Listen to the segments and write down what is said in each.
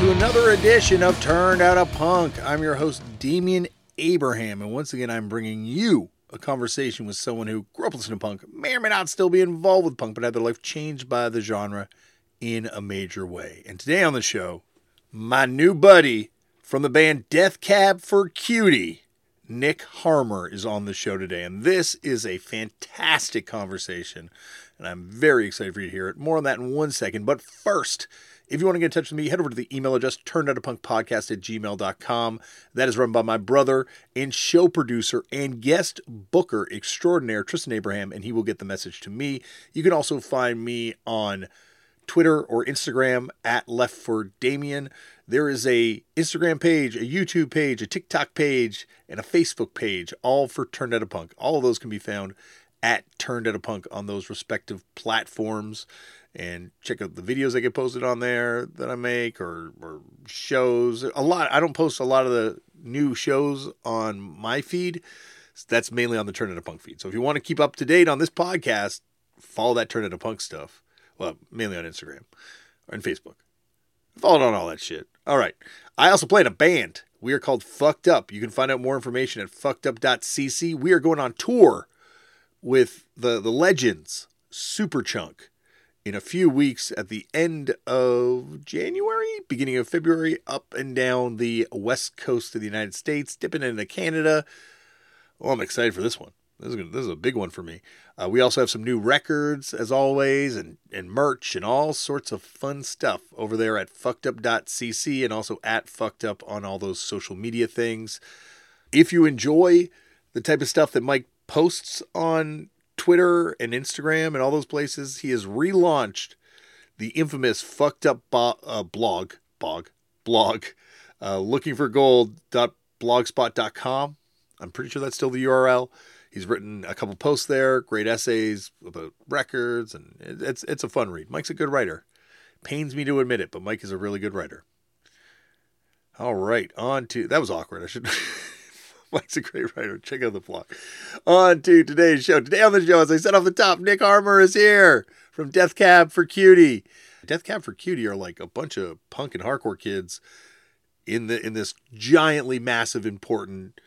to another edition of Turned Out a Punk. I'm your host, Damian Abraham, and once again, I'm bringing you a conversation with someone who grew up listening to punk, may or may not still be involved with punk, but had their life changed by the genre in a major way. And today on the show, my new buddy from the band Death Cab for Cutie, Nick Harmer, is on the show today. And this is a fantastic conversation, and I'm very excited for you to hear it. More on that in one second. But first, if you want to get in touch with me, head over to the email address turnedoutapunkpodcast at gmail.com. That is run by my brother and show producer and guest booker extraordinaire, Tristan Abraham, and he will get the message to me. You can also find me on Twitter or Instagram at Left for Damien. There is a Instagram page, a YouTube page, a TikTok page, and a Facebook page, all for Turned Out a Punk. All of those can be found at Turned Out a Punk on those respective platforms and check out the videos that get posted on there that I make or, or shows. A lot. I don't post a lot of the new shows on my feed. That's mainly on the Turned Out a Punk feed. So if you want to keep up to date on this podcast, follow that Turned Out a Punk stuff. Well, mainly on Instagram or on Facebook. Follow on all that shit. All right. I also play in a band. We are called Fucked Up. You can find out more information at fuckedup.cc. We are going on tour with the the legends Superchunk in a few weeks at the end of January, beginning of February, up and down the west coast of the United States, dipping into Canada. Oh, I'm excited for this one. This is, gonna, this is a big one for me. Uh, we also have some new records, as always, and, and merch and all sorts of fun stuff over there at fuckedup.cc and also at fuckedup on all those social media things. If you enjoy the type of stuff that Mike posts on Twitter and Instagram and all those places, he has relaunched the infamous fucked up bo- uh, blog, blog, blog, uh, looking for gold.blogspot.com. I'm pretty sure that's still the URL. He's written a couple posts there, great essays about records, and it's it's a fun read. Mike's a good writer. Pains me to admit it, but Mike is a really good writer. All right, on to that was awkward. I should. Mike's a great writer. Check out the blog. On to today's show. Today on the show, as I said off the top, Nick Harmer is here from Death Cab for Cutie. Death Cab for Cutie are like a bunch of punk and hardcore kids in the in this giantly massive, important,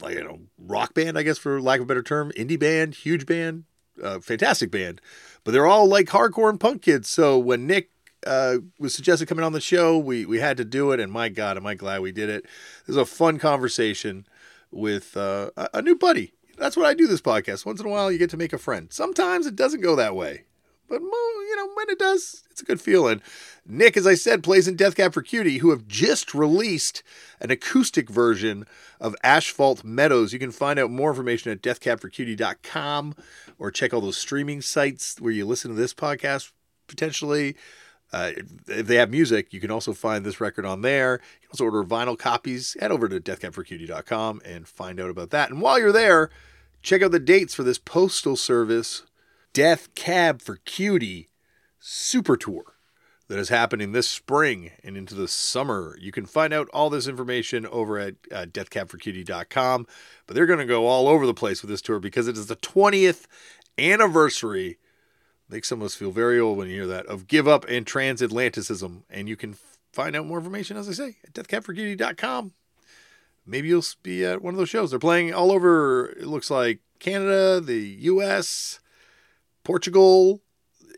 like you know, rock band, I guess for lack of a better term, indie band, huge band, uh, fantastic band. But they're all like hardcore and punk kids. So when Nick uh, was suggested coming on the show. We we had to do it, and my God, am I glad we did it. This is a fun conversation with uh, a, new buddy. That's what I do this podcast. Once in a while, you get to make a friend. Sometimes it doesn't go that way, but you know when it does, it's a good feeling. Nick, as I said, plays in Death Cab for Cutie, who have just released an acoustic version of Asphalt Meadows. You can find out more information at deathcabforcutie.com or check all those streaming sites where you listen to this podcast potentially. Uh, if they have music, you can also find this record on there. You can also order vinyl copies. Head over to deathcabforcutie.com and find out about that. And while you're there, check out the dates for this postal service Death Cab for Cutie Super Tour that is happening this spring and into the summer. You can find out all this information over at uh, deathcabforcutie.com. But they're going to go all over the place with this tour because it is the 20th anniversary makes some of us feel very old when you hear that of give up and transatlanticism. And you can find out more information as i say at deathcabforcutie.com maybe you'll be at one of those shows. They're playing all over it looks like canada the us portugal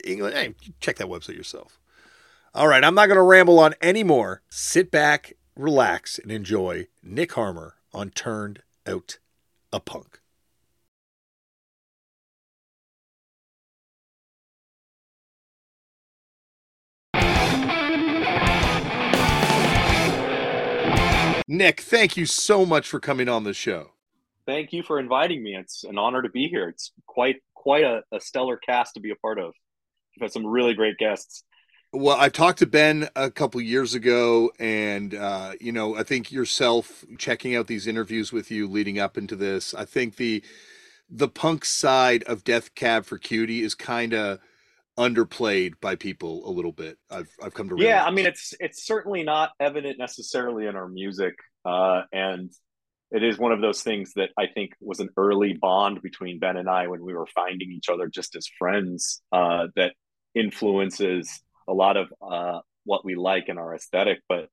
england. Hey, check that website yourself. All right i'm not going to ramble on anymore. Sit back relax and enjoy nick harmer on turned out a punk Nick, thank you so much for coming on the show. Thank you for inviting me. It's an honor to be here. It's quite quite a, a stellar cast to be a part of. You've had some really great guests. Well, I talked to Ben a couple years ago, and uh, you know, I think yourself checking out these interviews with you leading up into this. I think the the punk side of Death Cab for Cutie is kind of underplayed by people a little bit. I've I've come to realize. Yeah, I mean it's it's certainly not evident necessarily in our music, uh, and it is one of those things that I think was an early bond between Ben and I when we were finding each other just as friends uh, that influences a lot of uh, what we like in our aesthetic, but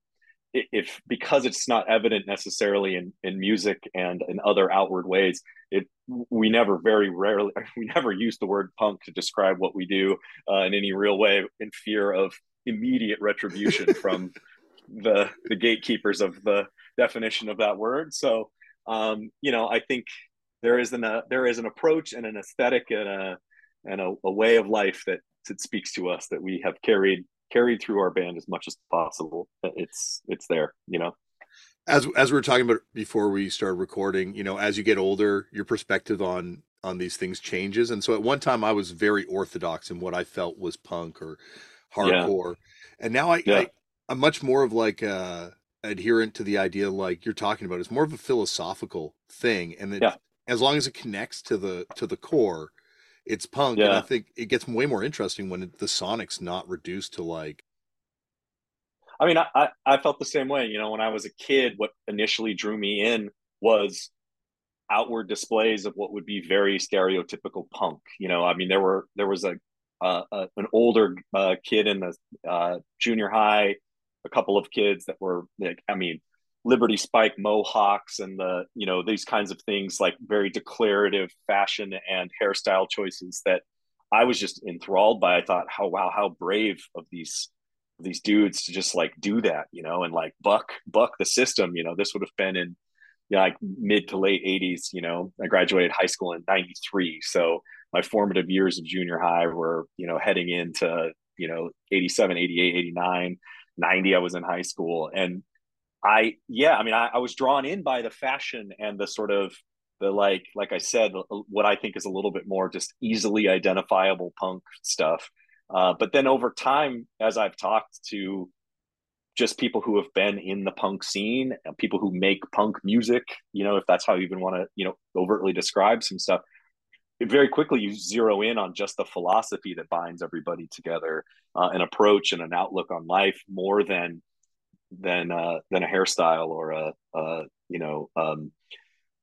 if because it's not evident necessarily in, in music and in other outward ways, it we never very rarely we never use the word punk to describe what we do uh, in any real way in fear of immediate retribution from the the gatekeepers of the definition of that word. So um, you know, I think there is an uh, there is an approach and an aesthetic and a and a, a way of life that that speaks to us that we have carried carried through our band as much as possible. It's it's there, you know. As as we were talking about before we started recording, you know, as you get older, your perspective on on these things changes. And so at one time I was very orthodox in what I felt was punk or hardcore. Yeah. And now I, yeah. I I'm much more of like a adherent to the idea like you're talking about. It's more of a philosophical thing. And that yeah. as long as it connects to the to the core, it's punk. And I think it gets way more interesting when the sonic's not reduced to like. I mean, I, I felt the same way. You know, when I was a kid, what initially drew me in was outward displays of what would be very stereotypical punk. You know, I mean, there were there was a, uh, a an older uh, kid in the uh, junior high, a couple of kids that were like, I mean, Liberty Spike mohawks and the you know these kinds of things like very declarative fashion and hairstyle choices that I was just enthralled by. I thought, how wow, how brave of these these dudes to just like do that, you know, and like buck buck the system. You know, this would have been in you know, like mid to late 80s. You know, I graduated high school in '93, so my formative years of junior high were you know heading into you know 87 88 89 90 i was in high school and I yeah, I mean, I, I, was drawn in by the fashion and the sort of the like, like I said, uh, what I think is a little bit more just easily identifiable punk stuff. Uh, but then over time, as I've talked to just people who have been in the punk scene, people who make punk music, you know, if that's how you even want to, you know, overtly describe some stuff, very quickly you zero in on just the philosophy that binds everybody together, uh, an approach and an outlook on life more than than uh, than a hairstyle or a, a you know um,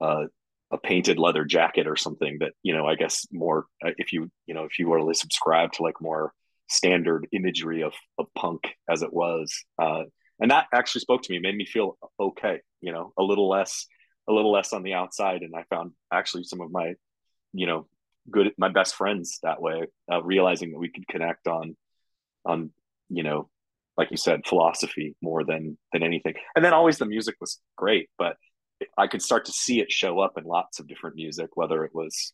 uh, a painted leather jacket or something that you know I guess more uh, if you you know if you were to subscribe to like more standard imagery of of punk as it was uh, and that actually spoke to me made me feel okay you know a little less a little less on the outside and I found actually some of my you know good my best friends that way uh, realizing that we could connect on on you know like you said, philosophy more than than anything. And then always the music was great, but I could start to see it show up in lots of different music, whether it was,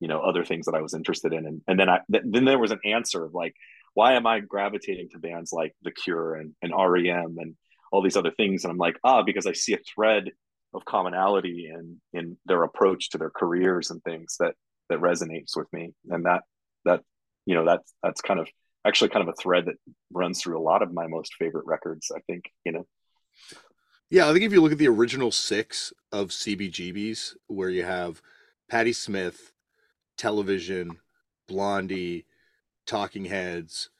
you know, other things that I was interested in. And and then I then there was an answer of like, why am I gravitating to bands like The Cure and, and REM and all these other things? And I'm like, ah, because I see a thread of commonality in in their approach to their careers and things that that resonates with me. And that that you know that's that's kind of actually kind of a thread that runs through a lot of my most favorite records. I think you know. Yeah, I think if you look at the original six of CBGBs, where you have Patti Smith, Television, Blondie, Talking Heads,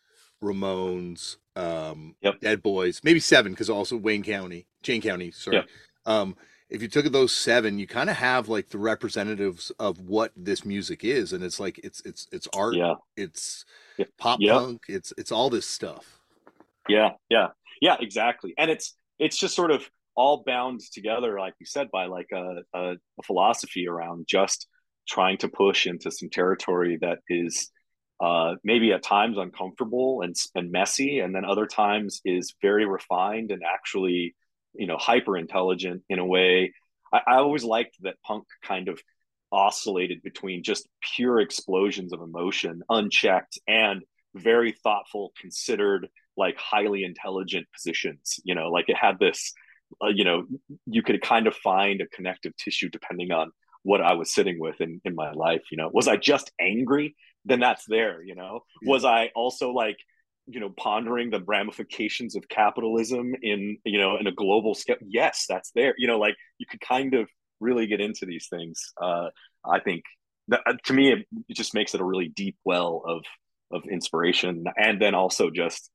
Ramones, um, yep. Dead Boys, maybe seven because also Wayne County, Jane County, sorry. Yep. Um, if you took those seven, you kind of have like the representatives of what this music is, and it's like it's it's it's art, yeah. it's pop yep. punk. It's it's all this stuff. Yeah, yeah, yeah, exactly. And it's it's just sort of all bound together, like you said, by like a, a, a philosophy around just trying to push into some territory that is uh, maybe at times uncomfortable and and messy, and then other times is very refined and actually, you know, hyper intelligent in a way. I, I always liked that punk kind of oscillated between just pure explosions of emotion, unchecked, and very thoughtful, considered, like highly intelligent positions. You know, like it had this, uh, you know, you could kind of find a connective tissue depending on what I was sitting with in, in my life. You know, was I just angry? Then that's there. You know, yeah. was I also like, you know, pondering the ramifications of capitalism in, you know, in a global scale? Yes, that's there. You know, like you could kind of really get into these things, uh, I think that, uh, to me it, it just makes it a really deep well of of inspiration and then also just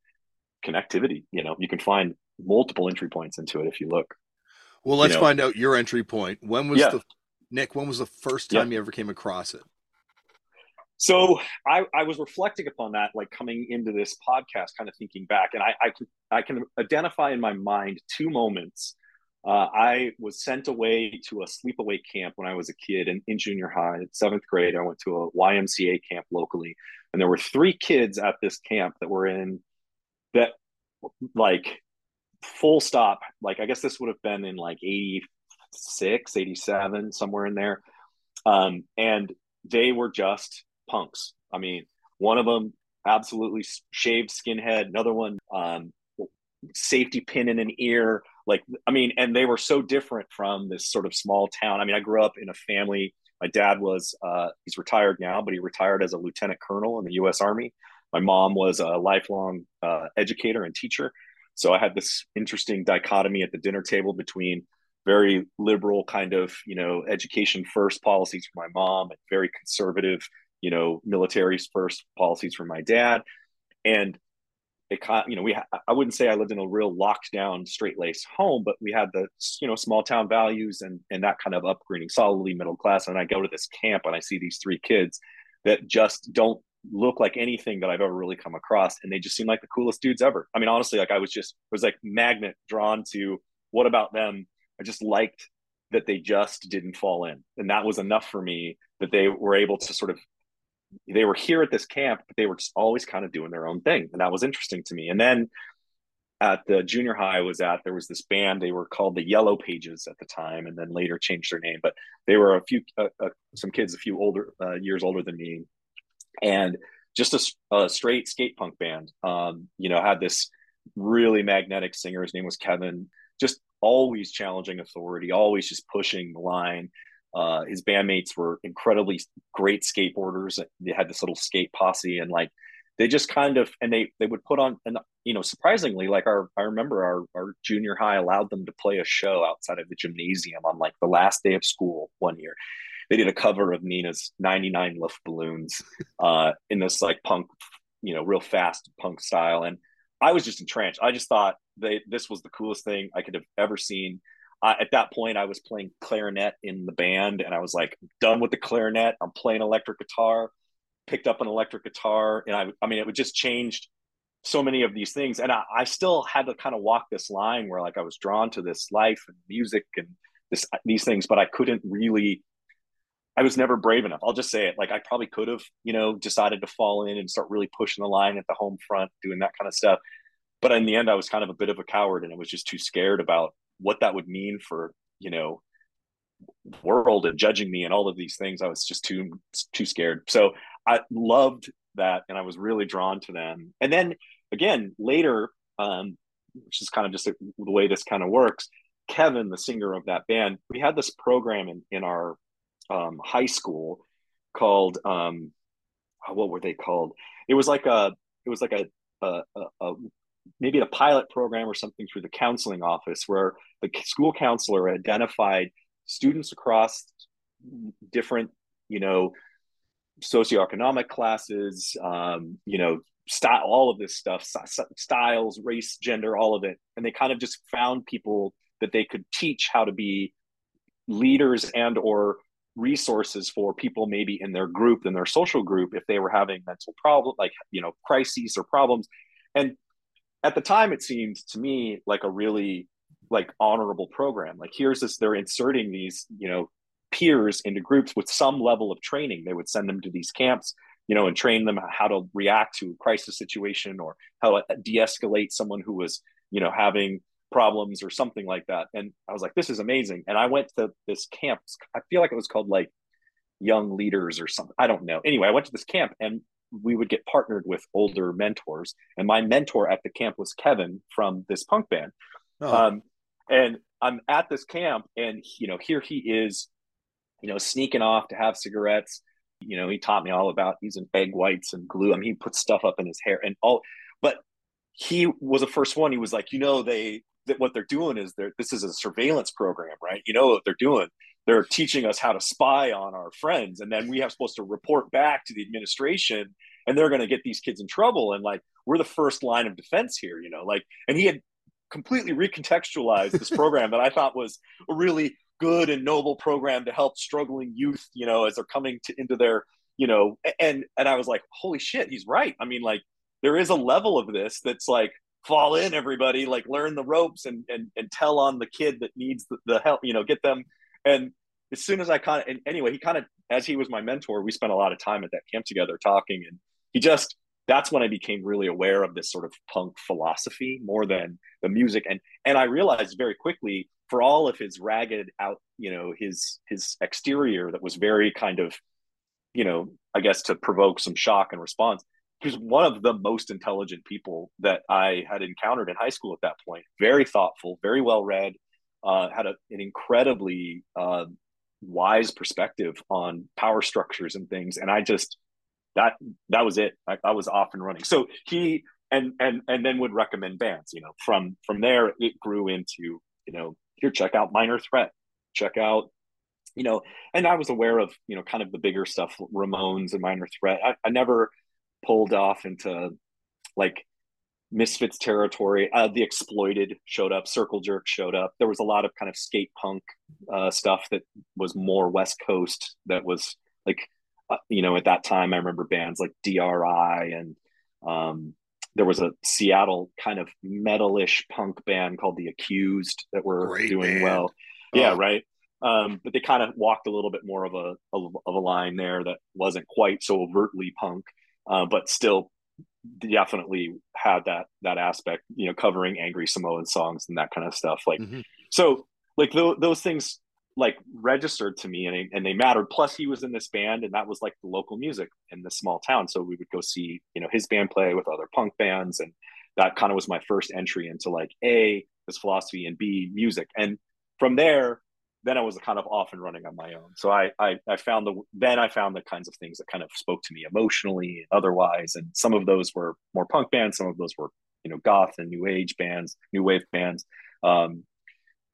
connectivity. You know, you can find multiple entry points into it if you look. Well, let's you know. find out your entry point. When was yeah. the Nick? When was the first time yeah. you ever came across it? so I, I was reflecting upon that, like coming into this podcast, kind of thinking back, and I, I can I can identify in my mind two moments. Uh, I was sent away to a sleepaway camp when I was a kid in, in junior high, seventh grade. I went to a YMCA camp locally, and there were three kids at this camp that were in that, like, full stop. Like, I guess this would have been in like 86, 87, somewhere in there. Um, and they were just punks. I mean, one of them absolutely shaved skinhead, another one um, safety pin in an ear. Like, I mean, and they were so different from this sort of small town. I mean, I grew up in a family. My dad was, uh, he's retired now, but he retired as a lieutenant colonel in the U.S. Army. My mom was a lifelong uh, educator and teacher. So I had this interesting dichotomy at the dinner table between very liberal kind of, you know, education first policies for my mom and very conservative you know, military first policies for my dad. And it you know, we, I wouldn't say I lived in a real locked down, straight laced home, but we had the, you know, small town values and, and that kind of upbringing, solidly middle class. And I go to this camp and I see these three kids that just don't look like anything that I've ever really come across. And they just seem like the coolest dudes ever. I mean, honestly, like I was just, was like magnet drawn to what about them? I just liked that they just didn't fall in. And that was enough for me that they were able to sort of they were here at this camp, but they were just always kind of doing their own thing. And that was interesting to me. And then at the junior high I was at, there was this band. They were called the Yellow Pages at the time, and then later changed their name. But they were a few, uh, uh, some kids a few older uh, years older than me, and just a, a straight skate punk band. Um, you know, had this really magnetic singer. His name was Kevin. Just always challenging authority, always just pushing the line. Uh, his bandmates were incredibly great skateboarders. They had this little skate posse, and like they just kind of and they they would put on and you know surprisingly like our I remember our our junior high allowed them to play a show outside of the gymnasium on like the last day of school one year. They did a cover of Nena's 99 Luftballons uh, in this like punk, you know, real fast punk style. And I was just entranced. I just thought they this was the coolest thing I could have ever seen at that point, I was playing clarinet in the band, and I was like, done with the clarinet. I'm playing electric guitar. Picked up an electric guitar, and I, I mean, it would just changed so many of these things, and I, I still had to kind of walk this line where, like, I was drawn to this life and music and this these things, but I couldn't really. I was never brave enough. I'll just say it. Like I probably could have, you know, decided to fall in and start really pushing the line at the home front, doing that kind of stuff. But in the end, I was kind of a bit of a coward, and I was just too scared about what that would mean for you know world and judging me and all of these things i was just too too scared so i loved that and i was really drawn to them and then again later um which is kind of just the way this kind of works kevin the singer of that band we had this program in in our um, high school called um what were they called it was like a it was like a a, a, maybe a pilot program or something through the counseling office where the school counselor identified students across different, you know, socioeconomic classes, um, you know, style, all of this stuff, styles, race, gender, all of it. And they kind of just found people that they could teach how to be leaders and or resources for people maybe in their group in their social group if they were having mental problem like you know crises or problems. And at the time it seemed to me like a really like honorable program. Like here's this they're inserting these you know peers into groups with some level of training. They would send them to these camps you know and train them how to react to a crisis situation or how to de-escalate someone who was you know having problems or something like that and i was like this is amazing and i went to this camp i feel like it was called like young leaders or something i don't know anyway i went to this camp and we would get partnered with older mentors. And my mentor at the camp was Kevin from this punk band. Oh. Um, and I'm at this camp, and you know, here he is, you know, sneaking off to have cigarettes. You know, he taught me all about using egg whites and glue. I mean, he put stuff up in his hair and all. But he was the first one. He was like, you know, they that what they're doing is they're this is a surveillance program, right? You know what they're doing they're teaching us how to spy on our friends and then we have supposed to report back to the administration and they're going to get these kids in trouble and like we're the first line of defense here you know like and he had completely recontextualized this program that i thought was a really good and noble program to help struggling youth you know as they're coming to into their you know, and and I was like, holy shit, he's right. I mean, like there is a level of this that's like fall in everybody like learn the ropes and and, and tell on the kid that needs the, the help you know get them. And as soon as i kind of and anyway he kind of as he was my mentor we spent a lot of time at that camp together talking. And he just that's when i became really aware of this sort of punk philosophy more than the music. And and i realized very quickly for all of his ragged out you know his his exterior that was very kind of you know i guess to provoke some shock and response was one of the most intelligent people that I had encountered in high school at that point. Very thoughtful, very well read, uh, had a, an incredibly uh, wise perspective on power structures and things. And I just that that was it. I, I, was off and running. So he and and and then would recommend bands. You know, from from there it grew into you know here check out Minor Threat, check out you know, and I was aware of you know kind of the bigger stuff, Ramones and Minor Threat. I, I never pulled off into like misfits territory. Uh, the exploited showed up circle jerk showed up. There was a lot of kind of skate punk uh, stuff that was more west coast that was like uh, you know at that time i remember bands like dri and um, there was a seattle kind of metalish punk band called the accused that were Great doing band. well. Yeah oh. right? Um, but they kind of walked a little bit more of a, of a line there that wasn't quite so overtly punk uh, but still definitely had that that aspect you know covering angry samoan songs and that kind of stuff like mm-hmm. so like th- those things like registered to me and, and they mattered. Plus he was in this band and that was like the local music in this small town. So we would go see you know his band play with other punk bands and that kind of was my first entry into like a this philosophy and b music. And from there then I was kind of off and running on my own. So I, I, I found the then I found the kinds of things that kind of spoke to me emotionally and otherwise. And some of those were more punk bands, some of those were you know goth and new age bands, new wave bands. Um,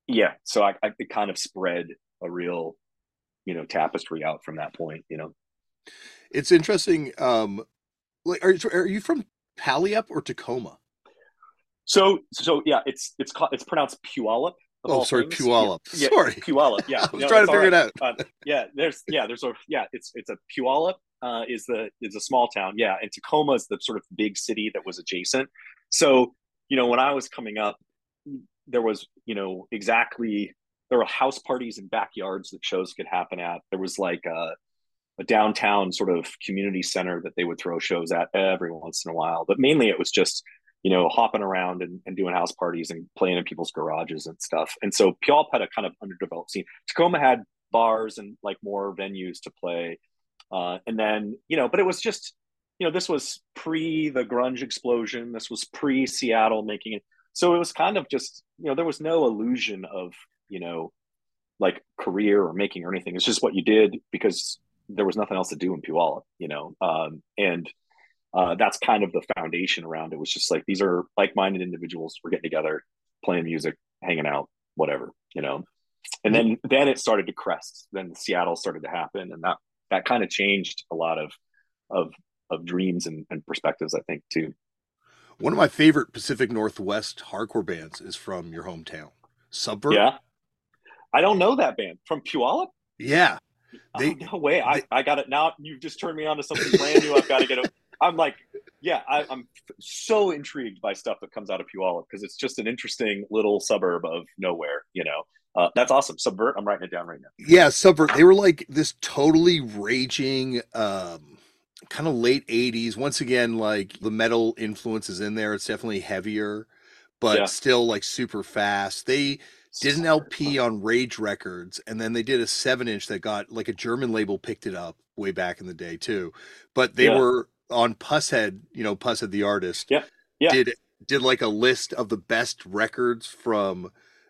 yeah, so I, I it kind of spread a real you know tapestry out from that point. You know, it's interesting. Um, like, are, you, are you from Puyallup or Tacoma? So so yeah, it's it's called it's pronounced Puyallup. Oh, sorry, things. Puyallup. Yeah, sorry, Puyallup. Yeah, I was no, trying to figure right. it out. uh, yeah, there's yeah, there's a yeah, it's it's a Puyallup uh, is the is a small town. Yeah, and Tacoma is the sort of big city that was adjacent. So you know, when I was coming up, there was you know exactly there were house parties and backyards that shows could happen at. There was like a, a downtown sort of community center that they would throw shows at every once in a while, but mainly it was just you know, hopping around and, and doing house parties and playing in people's garages and stuff. And so Puyallup had a kind of underdeveloped scene. Tacoma had bars and like more venues to play. Uh, and then, you know, but it was just, you know, this was pre the grunge explosion. This was pre Seattle making it. So it was kind of just, you know, there was no illusion of, you know, like career or making or anything. It's just what you did because there was nothing else to do in Puyallup, you know. Um, and uh, that's kind of the foundation around it. Was just like these are like-minded individuals. We're getting together playing music hanging out whatever you know? And then then it started to crest. Then seattle started to happen and that that kind of changed a lot of of of dreams and, and perspectives i think too. One of my favorite pacific northwest hardcore bands is from your hometown. Subvert yeah. I don't know that band. From puyallup? Yeah. They, oh, no way! They, I, I got it now. You've just turned me on to something brand new. I've got to get it. I'm like, yeah, I, am so intrigued by stuff that comes out of Puyallup because it's just an interesting little suburb of nowhere. You know, uh, that's awesome. Subvert. I'm writing it down right now. Yeah, Subvert. They were like this totally raging, um, kind of late '80s. Once again, like the metal influence is in there. It's definitely heavier, but yeah. still like super fast. They did an LP on Rage Records, and then they did a seven inch that got like a German label picked it up way back in the day too. But they yeah. were on Pushead, you know, Pushead the artist. Yeah. Yeah. Did did like a list of the best records from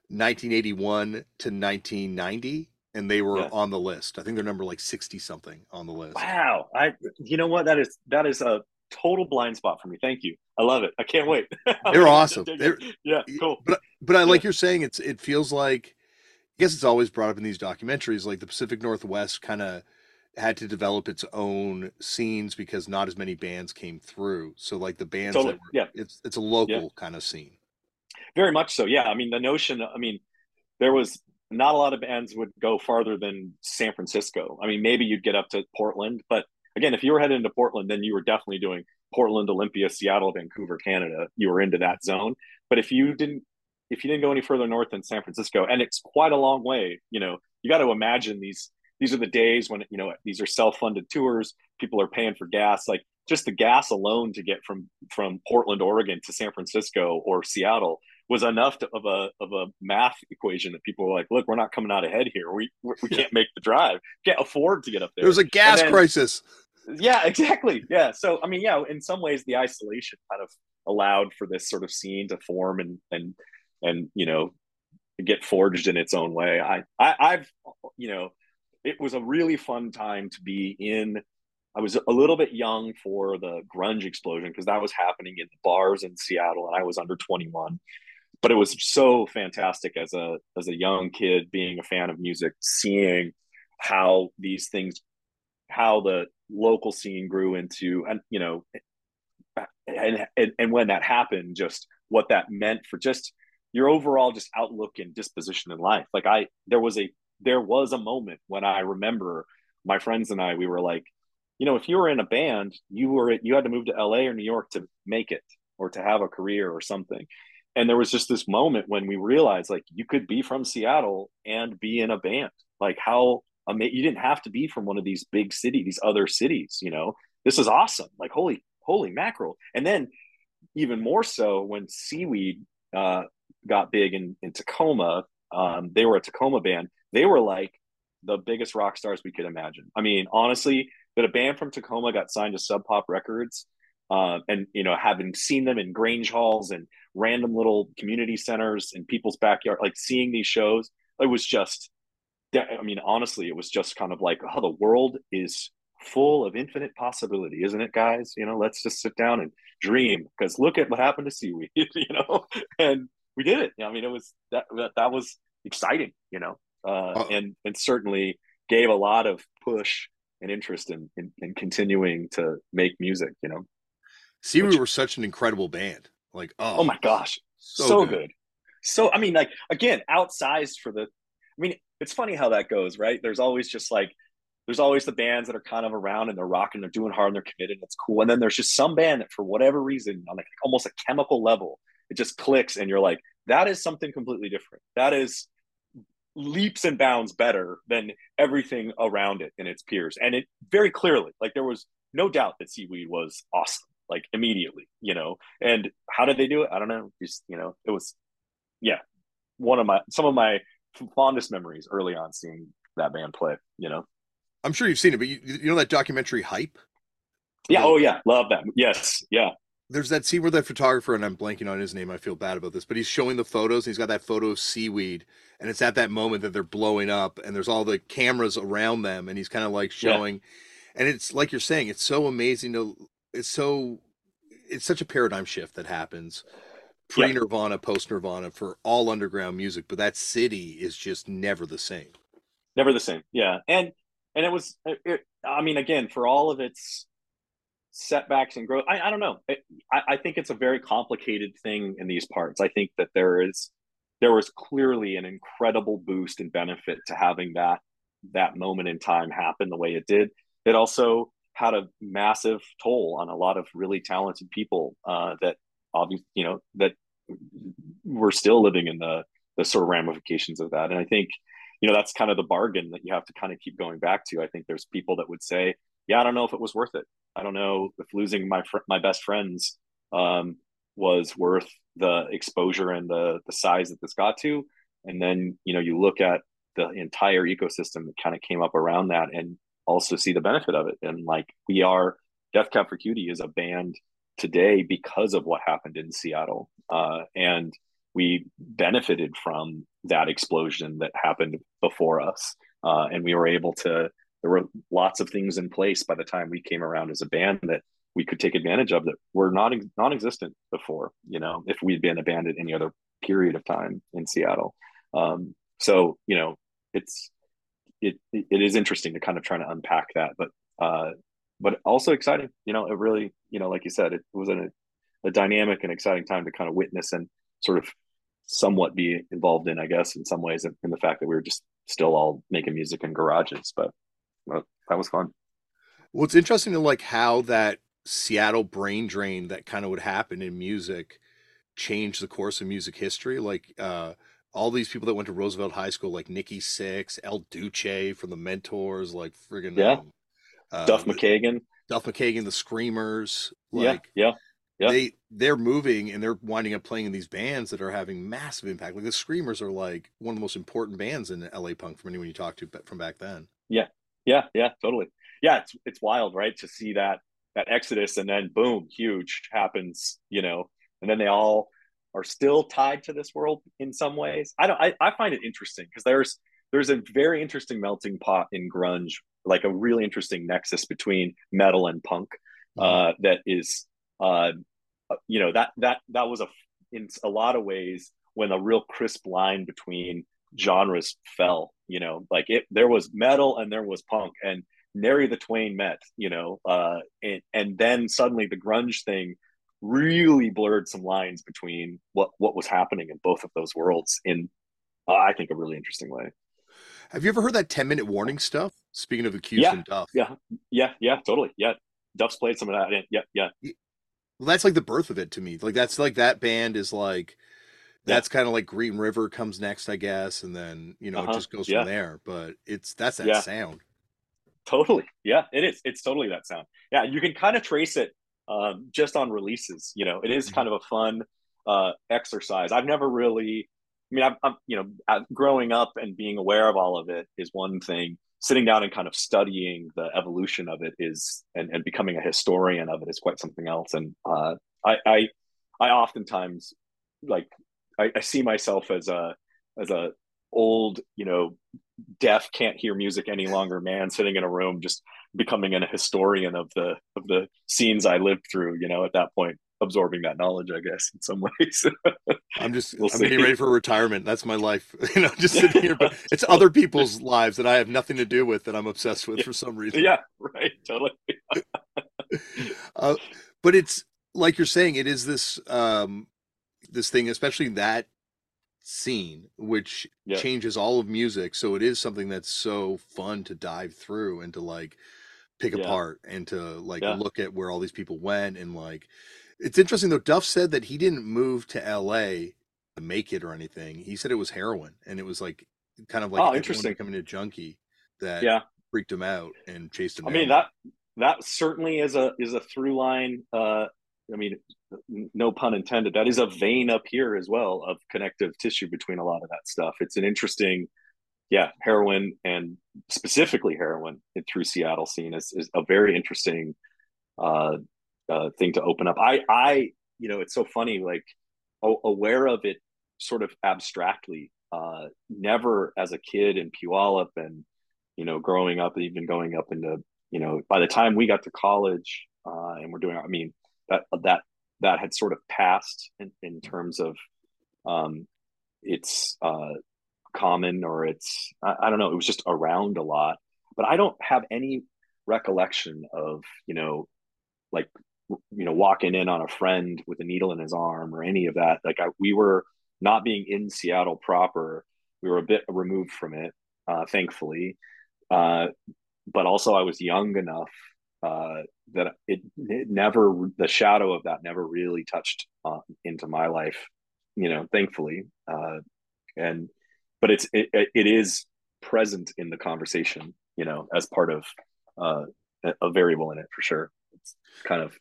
1981 to 1990 and they were yeah. on the list. I think they're number like 60 something on the list. Wow. I you know what that is that is a total blind spot for me. Thank you. I love it. I can't wait. They're awesome. They're, yeah, cool. But but I like you're saying it's it feels like I guess it's always brought up in these documentaries like the Pacific Northwest kind of had to develop its own scenes because not as many bands came through. So like the bands totally. were, yeah, it's it's a local yeah. kind of scene. Very much so. Yeah. I mean the notion I mean there was not a lot of bands would go farther than San Francisco. I mean maybe you'd get up to Portland, but again, if you were headed into Portland, then you were definitely doing Portland, Olympia, Seattle, Vancouver, Canada. You were into that zone. But if you didn't, if you didn't go any further north than San Francisco, and it's quite a long way, you know, you got to imagine these. These are the days when you know these are self-funded tours. People are paying for gas. Like just the gas alone to get from from Portland, Oregon to San Francisco or Seattle was enough to, of a of a math equation that people were like, "Look, we're not coming out ahead here. We we, can't make the drive. Can't afford to get up there." There's a gas then, crisis. Yeah, exactly. Yeah. So I mean, yeah, in some ways, the isolation kind of allowed for this sort of scene to form and and and you know get forged in its own way. I, I I've you know it was a really fun time to be in. I was a little bit young for the grunge explosion because that was happening in the bars in Seattle and I was under 21 but it was so fantastic as a as a young kid being a fan of music seeing how these things how the local scene grew into and you know and, and and when that happened just what that meant for just your overall just outlook and disposition in life. Like i there was a there was a moment when i remember my friends and i we were like you know if you were in a band you were you had to move to la or new york to make it or to have a career or something and there was just this moment when we realized like you could be from Seattle and be in a band. Like how amazing you didn't have to be from one of these big city, these other cities, you know. This is awesome. Like holy holy mackerel. And then even more so when Seaweed uh, got big in, in Tacoma, um, they were a Tacoma band. They were like the biggest rock stars we could imagine. I mean, honestly, that a band from Tacoma got signed to Sub Pop Records uh, and you know having seen them in grange halls and random little community centers and people's backyard like seeing these shows it was just i mean honestly it was just kind of like oh the world is full of infinite possibility isn't it guys? You know let's just sit down and dream because look at what happened to seaweed you know? And we did it. I mean it was that that, that was exciting you know uh, uh, and and certainly gave a lot of push and interest in, in, in continuing to make music you know Seaweed were such an incredible band. Like, oh, oh my gosh, so, so good. good. So, I mean, like again, outsized for the. I mean, it's funny how that goes, right? There's always just like, there's always the bands that are kind of around and they're rocking, they're doing hard, and they're committed, and it's cool. And then there's just some band that, for whatever reason, on like almost a chemical level, it just clicks, and you're like, that is something completely different. That is leaps and bounds better than everything around it and its peers. And it very clearly, like there was no doubt that Seaweed was awesome like immediately, you know. And how did they do it? I don't know. Just you know, it was yeah, one of my some of my fondest memories early on seeing that band play. You know, I'm sure you've seen it, but you, you know that documentary Hype. Yeah. oh yeah. Love that. Yes. Yeah. There's that scene where the photographer, and I'm blanking on his name. I feel bad about this, but he's showing the photos. he's got that photo of seaweed, and it's at that moment that they're blowing up, and there's all the cameras around them, and he's kind of like showing. Yeah. And it's like you're saying, it's so amazing to it's so it's such a paradigm shift that happens pre Nirvana, yep. post Nirvana for all underground music, but that city is just never the same. Never the same. Yeah. And and it was it, I mean again, for all of its setbacks and growth, I, I don't know. It, I, I think it's a very complicated thing in these parts. I think that there is there was clearly an incredible boost and benefit to having that that moment in time happen the way it did. It also had a massive toll on a lot of really talented people uh, that obviously you know that we're still living in the the sort of ramifications of that and i think you know that's kind of the bargain that you have to kind of keep going back to i think there's people that would say yeah i don't know if it was worth it i don't know if losing my fr- my best friends um, was worth the exposure and the the size that this got to and then you know you look at the entire ecosystem that kind of came up around that and also see the benefit of it. And like we are, Death Cab for Cutie is a band today because of what happened in Seattle, uh, and we benefited from that explosion that happened before us, uh, and we were able to. There were lots of things in place by the time we came around as a band that we could take advantage of that were not non-existent before. You know, if we'd been a band at any other period of time in Seattle. Um, so you know, it's it it is interesting to kind of try to unpack that, but uh, but also exciting. You know, it really, you know, like you said, it was a, a dynamic and exciting time to kind of witness and sort of somewhat be involved in, I guess, in some ways, in, in the fact that we were just still all making music in garages. But well, that was fun. Well, it's interesting to like how that Seattle brain drain that kind of would happen in music changed the course of music history. Like uh, all these people that went to Roosevelt High School, like Nikki Sixx, El Duce from the Mentors, like friggin' Yeah. um, uh, Duff McKagan. Duff McKagan, the Screamers, Yeah, like yeah, yeah. they they're moving and they're winding up playing in these bands that are having massive impact. Like the Screamers are like one of the most important bands in LA punk from anyone you talk to from back then. yeah, yeah, yeah, totally. Yeah, it's it's wild, right? To see that that exodus and then boom, huge happens, you know, and then they all are still tied to this world in some ways. I don't. I, I find it interesting because there's there's a very interesting melting pot in grunge, like a really interesting nexus between metal and punk. Uh, that is, uh, you know, that that that was a in a lot of ways when a real crisp line between genres fell. You know, like it there was metal and there was punk, and nary the twain met. You know, uh, and and then suddenly the grunge thing really blurred some lines between what what was happening in both of those worlds in uh, I think a really interesting way. Have you ever heard that 10 minute warning stuff? Speaking of accused Yeah. and Duff. Yeah, yeah, yeah, totally. Yeah, Duff's played some of that. in. Yeah, yeah, Well, that's like the birth of it to me. Like that's like that band is like that's kind of like Green River comes next, I guess, and then you know Uh-huh. it just goes Yeah. from there. But it's that's that Yeah. sound. totally. Yeah, it is. It's totally that sound. Yeah, you can kind of trace it um, just on releases. You know, it is kind of a fun uh, exercise. I've never really. I mean, I'm, I'm you know, uh, growing up and being aware of all of it is one thing. Sitting down and kind of studying the evolution of it is, and, and becoming a historian of it is quite something else. And uh, I, I, I oftentimes like I, I see myself as a as a old, you know, deaf, can't hear music any longer man sitting in a room, just becoming an historian of the of the scenes I lived through. You know, at that point, absorbing that knowledge, I guess, in some ways. I'm just We'll I'm see. getting ready for retirement. That's my life. You know, just sitting here. But it's other people's lives that I have nothing to do with that I'm obsessed with for some reason. yeah, right, totally. Uh, but it's like you're saying, it is this um this thing, especially that scene, which Yeah. changes all of music. So it is something that's so fun to dive through and to like pick Yeah. apart and to like Yeah. look at where all these people went and like it's interesting though. Duff said that he didn't move to LA to make it or anything. He said it was heroin and it was like kind of like Oh, interesting. becoming a junkie that Yeah. freaked him out and chased him. I mean that that certainly is a is a through line. Uh, I mean, no pun intended. That is a vein up here as well of connective tissue between a lot of that stuff. It's an interesting, yeah, heroin and specifically heroin through Seattle scene is, is a very interesting uh, uh, thing to open up. I I you know it's so funny like aware of it sort of abstractly. Uh, never as a kid in Puyallup and you know growing up, even going up into you know by the time we got to college uh, and we're doing, I mean that that that had sort of passed in, in terms of um, it's uh, common or it's I, I don't know it was just around a lot. But i don't have any recollection of you know like you know walking in on a friend with a needle in his arm or any of that. Like I, we were not being in seattle proper. We were a bit removed from it uh, thankfully. Uh, but also i was young enough uh, that it, it never the shadow of that never really touched uh, into my life you know thankfully uh, and but it's it, it is present in the conversation you know as part of uh, a, variable in it for sure. It's kind of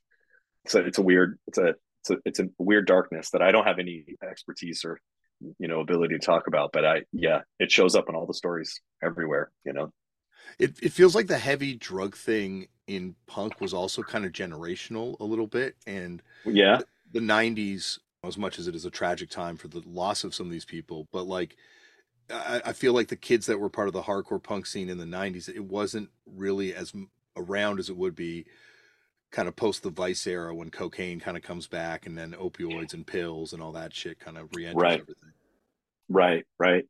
so it's a weird it's a it's a it's a weird darkness that i don't have any expertise or you know ability to talk about but i yeah it shows up in all the stories everywhere you know It it feels like the heavy drug thing in punk was also kind of generational a little bit, and yeah the '90s, as much as it is a tragic time for the loss of some of these people, but like I, I feel like the kids that were part of the hardcore punk scene in the '90s, it wasn't really as around as it would be kind of post the Vice era when cocaine kind of comes back, and then opioids and pills and all that shit kind of re-enters Right. everything. Right, right.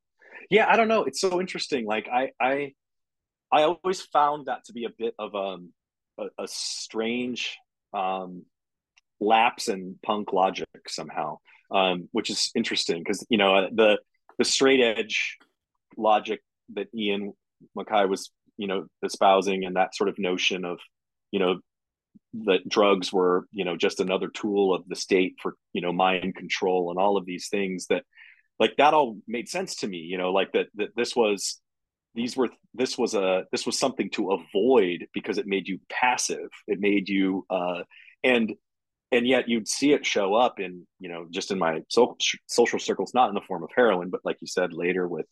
Yeah, I don't know. It's so interesting. Like I I I always found that to be a bit of um a, a strange um lapse in punk logic somehow. Um which is interesting because you know the the straight edge logic that Ian MacKaye was, you know, espousing and that sort of notion of you know that drugs were you know just another tool of the state for you know mind control and all of these things that like that all made sense to me you know like that that this was these were this was a this was something to avoid because it made you passive. It made you uh and and yet you'd see it show up in you know just in my so, social circles not in the form of heroin but like you said later with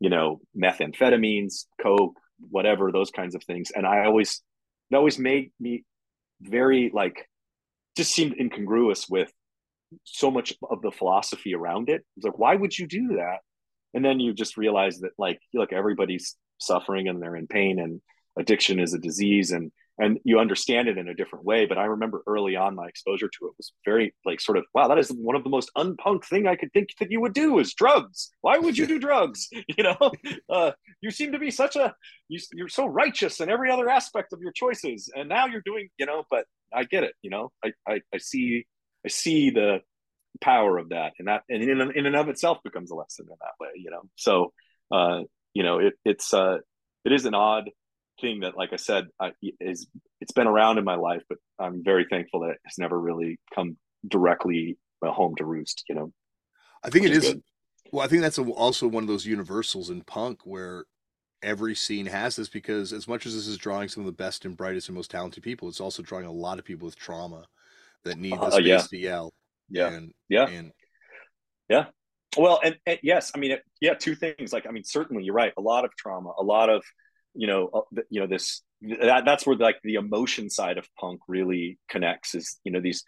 you know methamphetamines coke whatever those kinds of things. And i always that always made me very like just seemed incongruous with so much of the philosophy around it. It's like why would you do that and then you just realize that like look everybody's suffering and they're in pain and addiction is a disease and and you understand it in a different way. But I remember early on my exposure to it was very like sort of wow, that is one of the most unpunk thing I could think that you would do is drugs. Why would you do drugs? You know, uh, you seem to be such a you, you're so righteous in every other aspect of your choices, and now you're doing you know. But I get it. You know, I I, I see I see the power of that, and that and in in and of itself becomes a lesson in that way. You know, so uh, you know it it's uh it is an odd thing that, like I said, I, is it's been around in my life, but I'm very thankful that it's never really come directly home to roost. You know, I think it is. Good. Well, I think that's a, also one of those universals in punk where every scene has this because as much as this is drawing some of the best and brightest and most talented people, it's also drawing a lot of people with trauma that need the uh, space yeah. to yell. Yeah. And, yeah. And yeah. Well, and, and yes, I mean, it, yeah, two things. Like, I mean, certainly you're right. A lot of trauma, a lot of you know uh, you know this that, that's where like the emotion side of punk really connects is you know these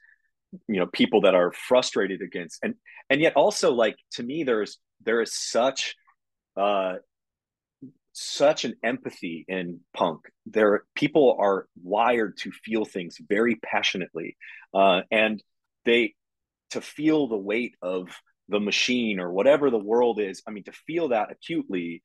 you know people that are frustrated against and and yet also like to me there's there is such uh such an empathy in punk there people are wired to feel things very passionately uh and they to feel the weight of the machine or whatever the world is i mean to feel that acutely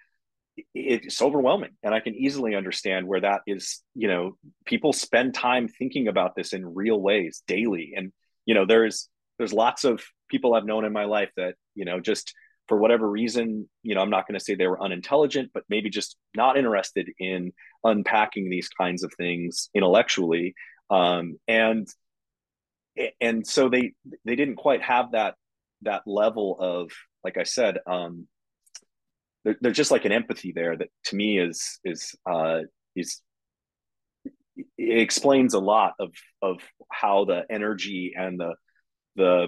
it's overwhelming. And i can easily understand where that is you know people spend time thinking about this in real ways daily. And you know there's there's lots of people i've known in my life that you know just for whatever reason you know i'm not going to say they were unintelligent but maybe just not interested in unpacking these kinds of things intellectually. Um, and and so they they didn't quite have that that level of like i said um, there, there's just like an empathy there that to me is is uh, is it explains a lot of of how the energy and the the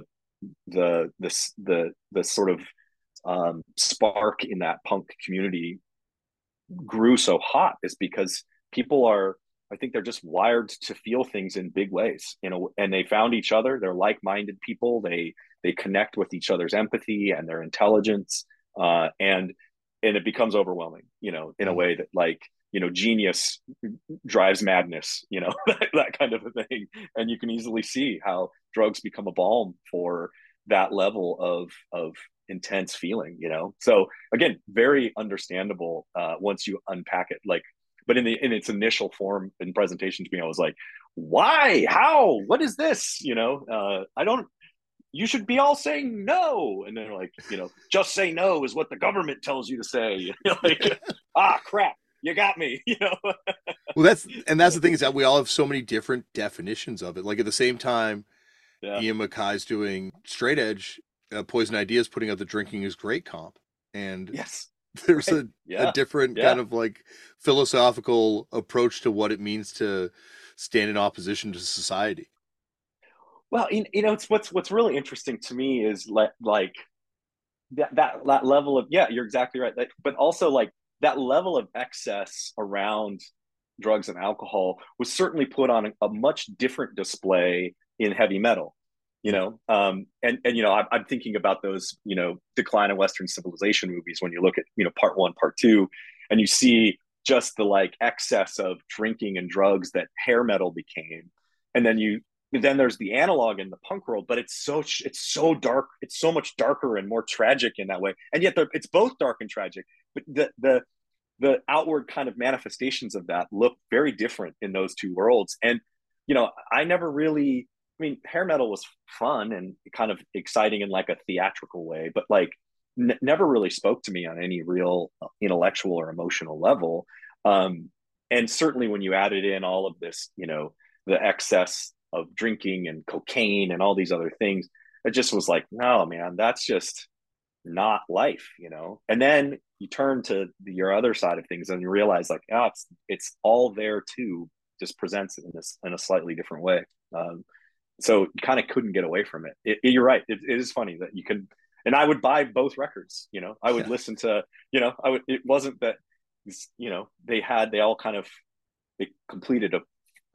the the the, the sort of um, spark in that punk community grew so hot is because people are I think they're just wired to feel things in big ways, you know, and they found each other. They're like-minded people. They they connect with each other's empathy and their intelligence, uh, and and it becomes overwhelming you know in a mm. way that like you know genius drives madness you know that, that kind of a thing and you can easily see how drugs become a balm for that level of of intense feeling you know so again very understandable uh, once you unpack it like but in the in its initial form and presentation to me i was like why how what is this you know uh, i don't you should be all saying no. And they're like, you know, just say no is what the government tells you to say. like, ah, crap, you got me. You know. well, that's and that's the thing is that we all have so many different definitions of it. Like at the same time, yeah. Ian MacKaye's doing straight edge. Uh, Poison Ideas putting out the drinking is great comp, and yes, there's right. a, yeah. a different yeah. kind of like philosophical approach to what it means to stand in opposition to society. Well, you you know, it's what's what's really interesting to me is like like that that that level of yeah, you're exactly right. but also like that level of excess around drugs and alcohol was certainly put on a, a much different display in heavy metal. You know, um, and and you know, I'm, I'm thinking about those you know decline of Western civilization movies when you look at you know part one, part two, and you see just the like excess of drinking and drugs that hair metal became. And then you then there's the analog in the punk world but it's so it's so dark it's so much darker and more tragic in that way. And yet it's both dark and tragic but the the the outward kind of manifestations of that look very different in those two worlds. And you know i never really i mean hair metal was fun and kind of exciting in like a theatrical way but like n- never really spoke to me on any real intellectual or emotional level um and certainly when you added in all of this, you know, the excess of drinking and cocaine and all these other things, it just was like, no, man, that's just not life, you know. And then you turn to your other side of things and you realize like, oh, it's it's all there too, just presents it in this in a slightly different way. Um, so you kind of couldn't get away from it. it, it you're right. It, it is funny that you can, and I would buy both records. You know, I would listen to. You know, I would. It wasn't that. You know, they had they all kind of they completed a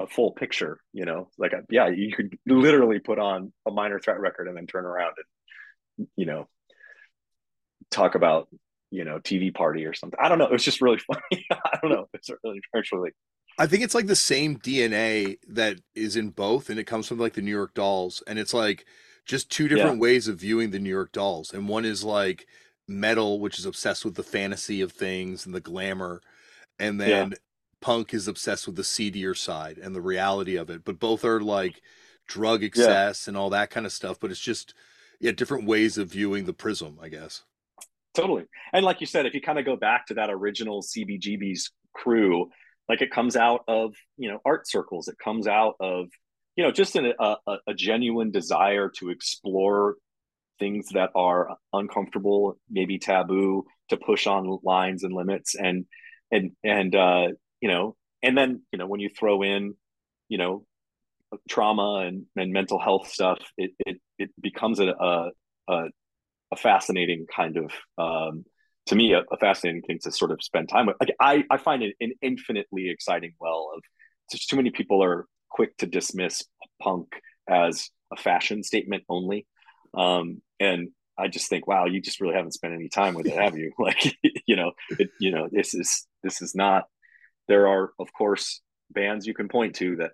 a full picture, you know, like, a, yeah, you could literally put on a minor threat record and then turn around and, you know, talk about you know TV party or something. I don't know. It was just really funny. I don't know. It's really actually. I think it's like the same DNA that is in both, and it comes from like the New York Dolls, and it's like just two different yeah. ways of viewing the New York Dolls, and one is like metal, which is obsessed with the fantasy of things and the glamour, and then yeah. punk is obsessed with the seedier side and the reality of it. But both are like drug excess yeah. and all that kind of stuff. But it's just yeah, different ways of viewing the prism, I guess. Totally. And like you said, if you kind of go back to that original CBGB's crew, like it comes out of, you know, art circles, it comes out of, you know, just an, a, a genuine desire to explore things that are uncomfortable, maybe taboo, to push on lines and limits. And, and, and, uh, you know, and then, you know, when you throw in, you know, trauma and, and mental health stuff, it, it, it becomes a, a, a fascinating kind of um, to me a, a, fascinating thing to sort of spend time with. Like I, I find it an infinitely exciting well of just too many people are quick to dismiss punk as a fashion statement only. Um, and I just think, wow, you just really haven't spent any time with it, have you? like, you know, it, you know, this is this is not. There are, of course, bands you can point to that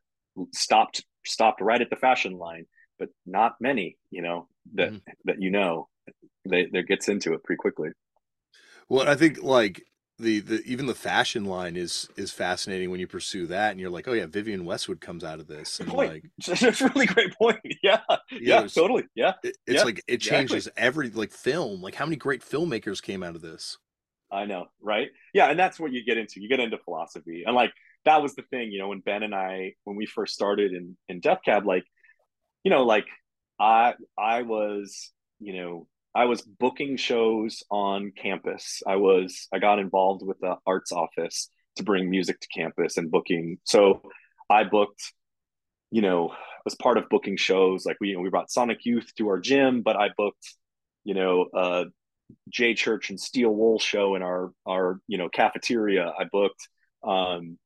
stopped stopped right at the fashion line, but not many, you know, that mm-hmm. that you know they that gets into it pretty quickly. Well, I think like the, the even the fashion line is is fascinating when you pursue that, and you're like, oh yeah, Vivienne Westwood comes out of this, and point. like that's a really great point. Yeah, yeah, yeah totally. Yeah, it, it's yeah, like it changes exactly. every like film. Like how many great filmmakers came out of this? I know, right? Yeah, and that's what you get into. You get into philosophy, and like that was the thing, you know, when Ben and I when we first started in in Death Cab, like, you know, like I I was, you know, I was booking shows on campus. I was I got involved with the arts office to bring music to campus and booking. So I booked, you know, was part of booking shows. Like we you know, we brought Sonic Youth to our gym, but I booked, you know, uh J Church and Steel Wool show in our our you know cafeteria. I booked um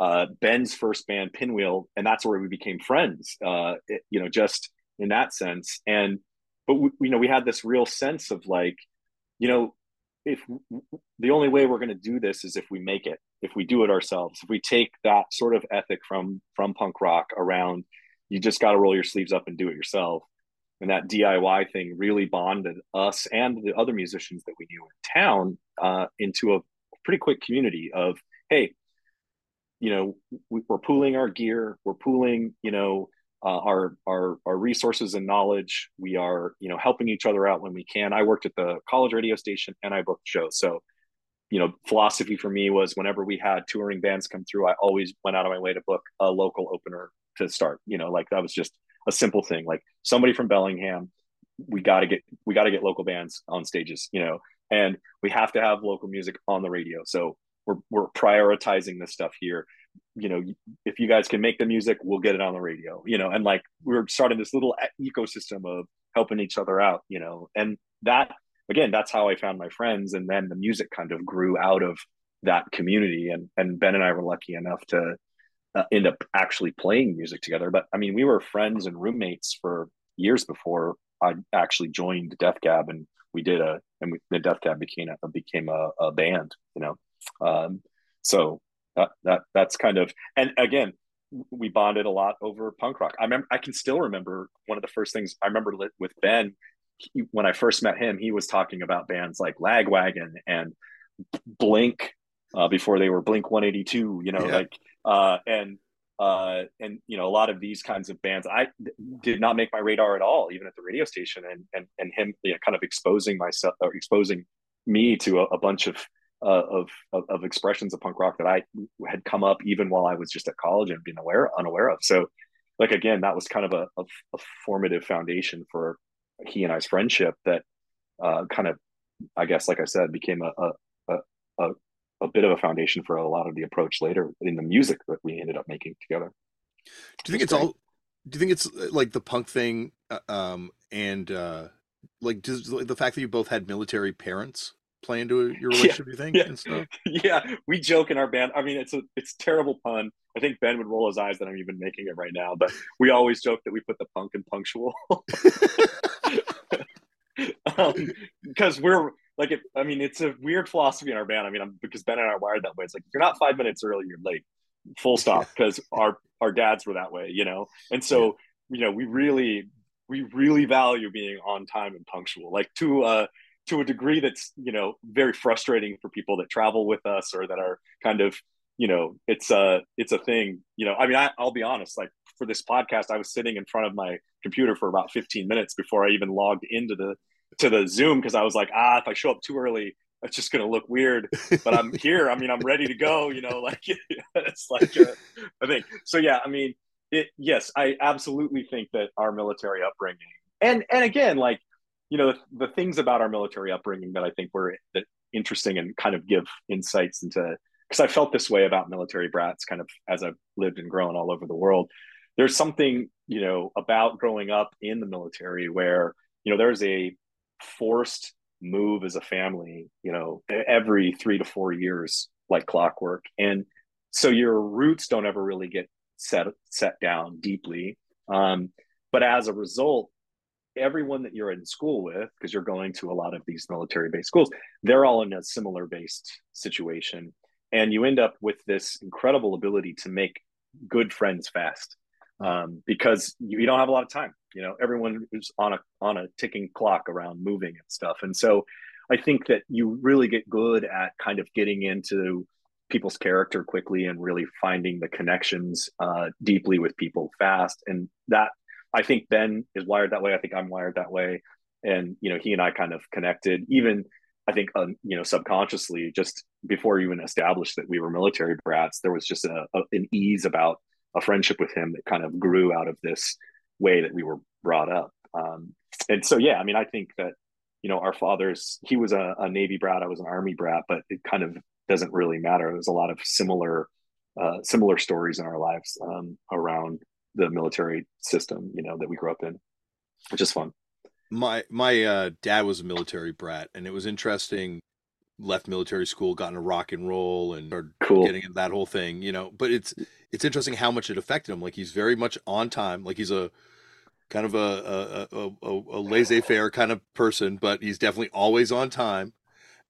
uh Ben's first band Pinwheel, and that's where we became friends. Uh it, you know, just in that sense. And but we, you know we had this real sense of like you know if the only way we're going to do this is if we make it if we do it ourselves if we take that sort of ethic from from punk rock around you just got to roll your sleeves up and do it yourself. And that diy thing really bonded us and the other musicians that we knew in town uh, into a pretty quick community of hey you know we, we're pooling our gear we're pooling you know uh, our our our resources and knowledge. We are you know helping each other out when we can. I worked at the college radio station and I booked shows, so you know philosophy for me was whenever we had touring bands come through, I always went out of my way to book a local opener to start. You know, like that was just a simple thing. Like somebody from Bellingham, we got to get we got to get local bands on stages. You know, and we have to have local music on the radio. So we're we're prioritizing this stuff here you know if you guys can make the music we'll get it on the radio you know and like we're starting this little ecosystem of helping each other out you know and that again that's how i found my friends and then the music kind of grew out of that community and and ben and i were lucky enough to uh, end up actually playing music together but i mean we were friends and roommates for years before i actually joined death cab and we did a and we, the death cab became a became a, a band you know um, so that, that that's kind of and again we bonded a lot over punk rock. I remember I can still remember one of the first things I remember with Ben he, when I first met him. He was talking about bands like Lagwagon and Blink uh, before they were Blink One Eighty Two. You know, yeah. like uh, and uh, and you know a lot of these kinds of bands I did not make my radar at all, even at the radio station. And and and him you know, kind of exposing myself or exposing me to a, a bunch of uh, of, of, of expressions of punk rock that I had come up even while I was just at college and being aware unaware of. So, like again, that was kind of a, a, a formative foundation for he and I's friendship that uh, kind of, I guess, like I said, became a, a a a bit of a foundation for a lot of the approach later in the music that we ended up making together. Do you think it's all? Do you think it's uh, like the punk thing, uh, um, and uh, like does the fact that you both had military parents play into your relationship? Yeah, you think? Yeah. And stuff? yeah, we joke in our band. I mean, it's a it's terrible pun. I think Ben would roll his eyes that I'm even making it right now, but we always joke that we put the punk in punctual. because um, we're like, if, I mean, it's a weird philosophy in our band. I mean, I'm, because Ben and I are wired that way. It's like if you're not five minutes early, you're late. Full stop. Because our our dads were that way, you know. And so, you know, we really we really value being on time and punctual, like to uh to a degree that's you know very frustrating for people that travel with us or that are kind of you know it's a it's a thing you know. I mean I, i'll be honest like for this podcast i was sitting in front of my computer for about 15 minutes before i even logged into the to the zoom because i was like ah if i show up too early it's just going to look weird. But i'm here i mean i'm ready to go you know like it's like a, a thing. So yeah i mean it yes i absolutely think that our military upbringing and and again like you know the, the things about our military upbringing that i think were that interesting and kind of give insights into because I felt this way about military brats kind of as I've lived and grown all over the world. There's something, you know, about growing up in the military where, you know, there's a forced move as a family, you know, every three to four years, like clockwork. And so your roots don't ever really get set set down deeply. Um, but as a result, everyone that you're in school with, because you're going to a lot of these military based schools, they're all in a similar based situation. And you end up with this incredible ability to make good friends fast um, because you, you, don't have a lot of time. You know everyone is on a on a ticking clock around moving and stuff. And so i think that you really get good at kind of getting into people's character quickly and really finding the connections uh, deeply with people fast. And that i think ben is wired that way i think i'm wired that way and you know he and i kind of connected even I think, um, you know, subconsciously, just before you even established that we were military brats, there was just a, a, an ease about a friendship with him that kind of grew out of this way that we were brought up. Um, and so, yeah, I mean, I think that, you know, our fathers, he was a, a, Navy brat, I was an Army brat, but it kind of doesn't really matter. There's a lot of similar, uh, similar stories in our lives um, around the military system, you know, that we grew up in, which is fun my my uh, dad was a military brat, and it was interesting. Left military school, got into rock and roll, and started cool. getting into that whole thing, you know. But it's it's interesting how much it affected him. Like he's very much on time. Like he's a kind of a a, a, a laissez-faire kind of person, but he's definitely always on time,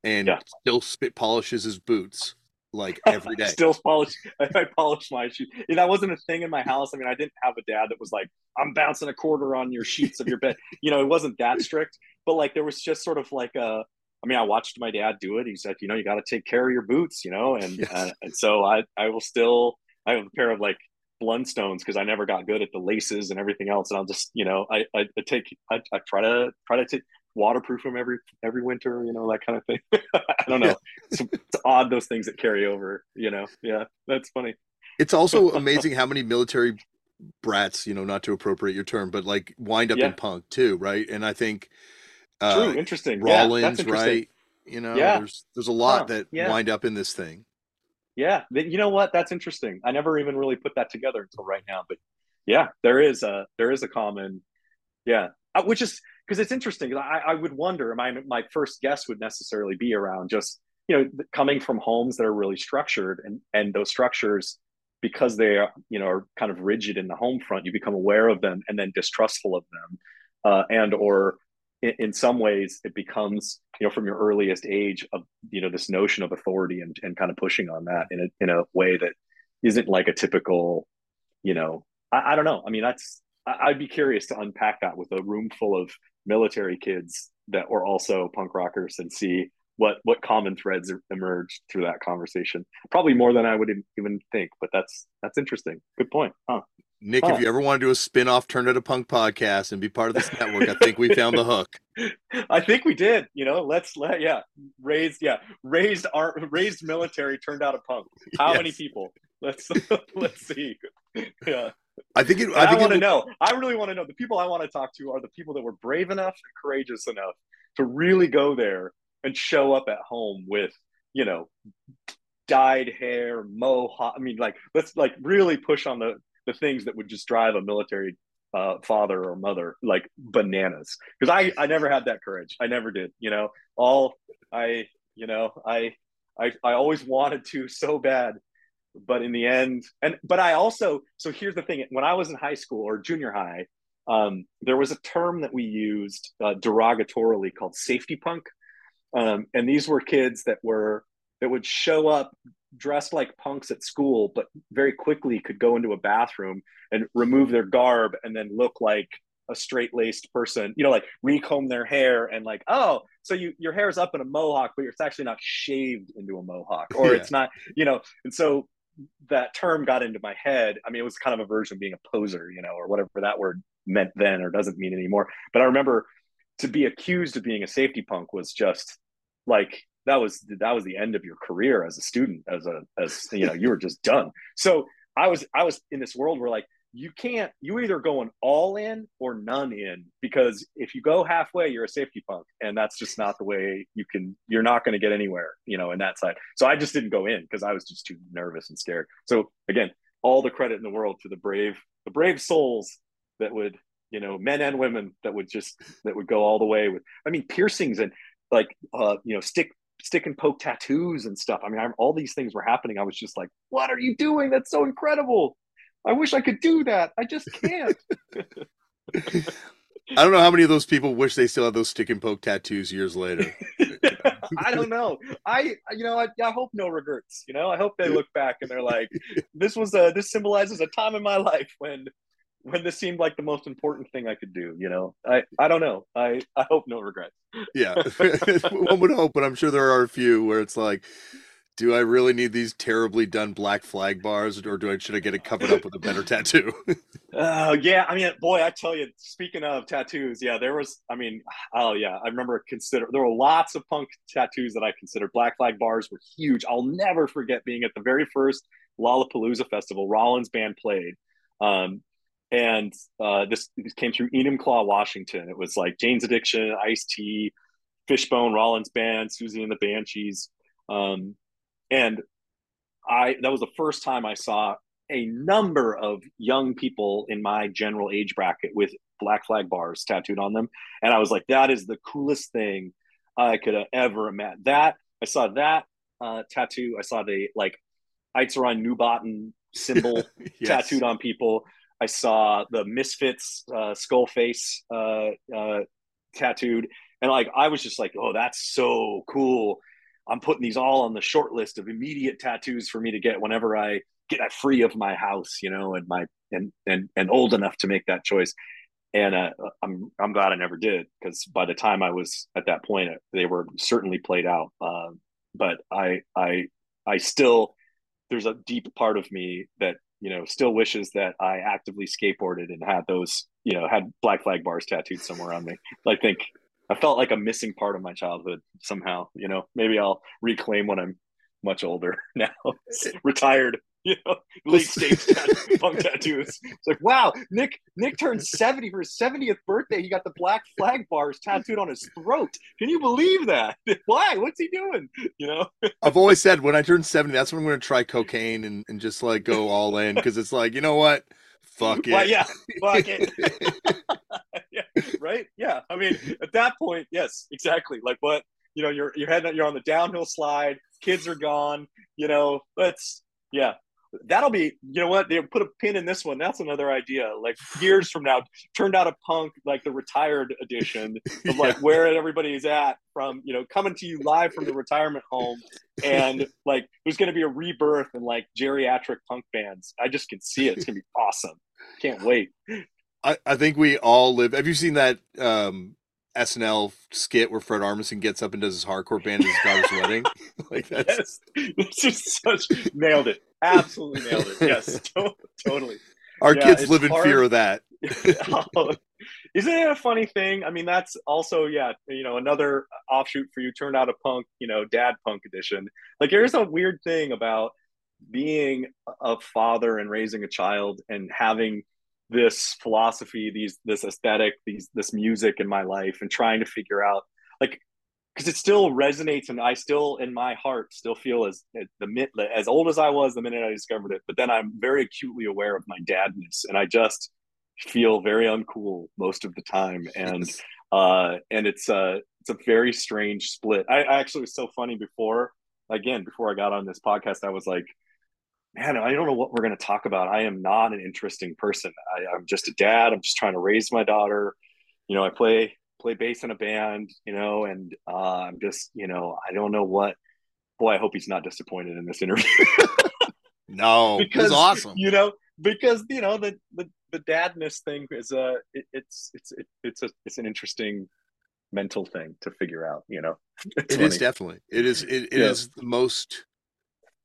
and yeah. still spit polishes his boots like every day. Still polish. I polish my shoes. And that wasn't a thing in my house. I mean, I didn't have a dad that was like, "I'm bouncing a quarter on your sheets of your bed." you know, it wasn't that strict. But like, there was just sort of like a. I mean, I watched my dad do it. He said, "You know, you got to take care of your boots," you know, and yes. uh, and so I I will still I have a pair of like Blundstones because I never got good at the laces and everything else. And I'll just, you know, I, I, I take, I, I, try to try to take waterproof them every every winter, you know, that kind of thing. I don't know. Yeah. It's, it's odd those things that carry over, you know. Yeah, that's funny. It's also amazing how many military brats, you know, not to appropriate your term, but like wind up yeah. in punk too, right? And I think uh, True, interesting. Rollins, yeah, interesting. right? You know, yeah. there's there's a lot huh. that yeah. wind up in this thing. Yeah, you know what? That's interesting. I never even really put that together until right now, but yeah, there is a there is a common, yeah, uh, which is because it's interesting. I, I would wonder. My my first guess would necessarily be around just you know coming from homes that are really structured and and those structures because they are you know are kind of rigid in the home front you become aware of them and then distrustful of them uh, and or in, in, some ways it becomes you know from your earliest age of you know this notion of authority and, and kind of pushing on that in a in a way that isn't like a typical you know I, I don't know i mean that's I'd be curious to unpack that with a room full of military kids that were also punk rockers and see what what common threads er, emerged through that conversation. Probably more than I would even think, but that's that's interesting. Good point, huh? Nick, Huh. if you ever want to do a spin-off Turn Out a Punk podcast and be part of this network, I think we found the hook. I think we did. You know, let's let yeah raised yeah raised our raised military turned out a punk. How many people? Let's let's see. Yeah, I think it. I I, want to know. I really want to know. The people I want to talk to are the people that were brave enough and courageous enough to really go there and show up at home with you know dyed hair, mohawk. I mean, like let's like really push on the the things that would just drive a military uh, father or mother like bananas. Because I I never had that courage. I never did. You know, all I you know I I I always wanted to so bad. But in the end, and but I also so here's the thing: when I was in high school or junior high, um, there was a term that we used uh, derogatorily called safety punk, um, and these were kids that were that would show up dressed like punks at school, but very quickly could go into a bathroom and remove their garb and then look like a straight laced person, you know, like recomb their hair and like, oh, so you your hair is up in a mohawk, but it's actually not shaved into a mohawk, or Yeah. it's not, you know, and so that term got into my head. I mean, it was kind of a version of being a poser, you know, or whatever that word meant then or doesn't mean anymore. But I remember to be accused of being a safety punk was just like that was that was the end of your career as a student as a as you know you were just done so i was i was in this world where like you can't you either going all in or none in because if you go halfway you're a safety punk and that's just not the way you can you're not going to get anywhere you know in that side. So i just didn't go in because i was just too nervous and scared. So again all the credit in the world to the brave the brave souls that would you know men and women that would just that would go all the way with i mean piercings and like uh you know stick stick and poke tattoos and stuff. I mean I'm, all these things were happening. I was just like what are you doing? That's so incredible i wish i could do that. I just can't. I don't know how many of those people wish they still had those stick and poke tattoos years later. i don't know. I you know I, I hope no regrets you know? I hope they look back and they're like this was a this symbolizes a time in my life when when this seemed like the most important thing i could do you know? I i don't know. I i hope no regrets. Yeah, one would hope, but I'm sure there are a few where it's like, do I really need these terribly done black flag bars, or do I should I get it covered up with a better tattoo? Oh yeah, I mean, boy, I tell you. Speaking of tattoos, yeah, there was. I mean, oh yeah, I remember consider there were lots of punk tattoos that I considered. Black flag bars were huge. I'll never forget being at the very first Lollapalooza festival. Rollins band played, um, and uh, this, this came through Enumclaw, Washington. It was like Jane's Addiction, Ice T, Fishbone, Rollins band, Siouxsie and the Banshees, um, and I that was the first time I saw a number of young people in my general age bracket with black flag bars tattooed on them. And i was like that is the coolest thing i could have ever imagined. That i saw that uh, tattoo. I saw the like Einstürzende Neubauten symbol Yes. tattooed on people. I saw the misfits uh, skull face uh, uh, tattooed. And like i was just like oh that's so cool i'm putting these all on the short list of immediate tattoos for me to get whenever i get free of my house, you know, and my and and and old enough to make that choice. And uh, I'm I'm glad I never did because by the time I was at that point, they were certainly played out. Um, but I I I still there's a deep part of me that you know still wishes that I actively skateboarded and had those you know had black flag bars tattooed somewhere on me. I think I felt like a missing part of my childhood somehow. You know, maybe I'll reclaim when I'm much older now, retired you know, late stage tattoo, punk tattoos. It's like, wow, Nick Nick turned 70 for his 70th birthday. He got the black flag bars tattooed on his throat. Can you believe that? Why? What's he doing? You know? I've always said when I turn 70, that's when I'm going to try cocaine and, and just like go all in because it's like, you know what? Fuck it. Well, yeah, fuck it. yeah, right? Yeah. I mean, at that point, yes, exactly. Like what, you know, you're you're heading you're on the downhill slide, kids are gone, you know, let's yeah, that'll be you know what they put a pin in this one. That's another idea. Like years from now turned out a punk like the retired edition of like Yeah. where everybody is at from you know coming to you live from the retirement home and like there's going to be a rebirth in like geriatric punk bands. I just can see it. It's going to be awesome. Can't wait. I, I think we all live. Have you seen that um, SNL skit where Fred Armisen gets up and does his hardcore band at his daughter's wedding? Like that's yes it's just such nailed it absolutely nailed it yes to- totally Our yeah, kids live in hard. fear of that. oh, isn't it a funny thing? I mean, that's also, yeah, you know, another offshoot for you turned out a punk, you know, dad punk edition. Like, there's a weird thing about being a father and raising a child and having this philosophy, these, this aesthetic, these, this music in my life and trying to figure out, like, because it still resonates and I still in my heart still feel as the as old as I was the minute I discovered it but then I'm very acutely aware of my dadness and I just feel very uncool most of the time. And uh and it's a it's a very strange split. I, I actually was so funny before again before I got on this podcast I was like man I don't know what we're going to talk about I am not an interesting person I, I'm just a dad I'm just trying to raise my daughter you know I play play bass in a band, you know, and uh, I'm just, you know, I don't know what. Boy, I hope he's not disappointed in this interview. no, because awesome. You know, because you know the the, the dadness thing is a it, it's it's it, it's a it's an interesting mental thing to figure out. You know, it's it definitely it is it, it yeah. is the most.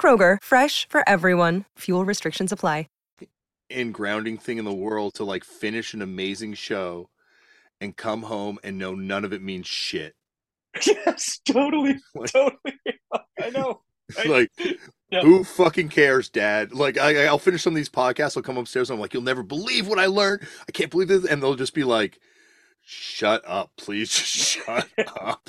Kroger, fresh for everyone. Fuel restrictions apply and grounding thing in the world to like finish an amazing show and come home and know none of it means shit. Yes, totally, like, totally. I know. Right? Like, yeah. who fucking cares, Dad? Like, I, I'll finish some of these podcasts. I'll come upstairs. And I'm like, you'll never believe what I learned. I can't believe this, and they'll just be like, "Shut up, please, shut up."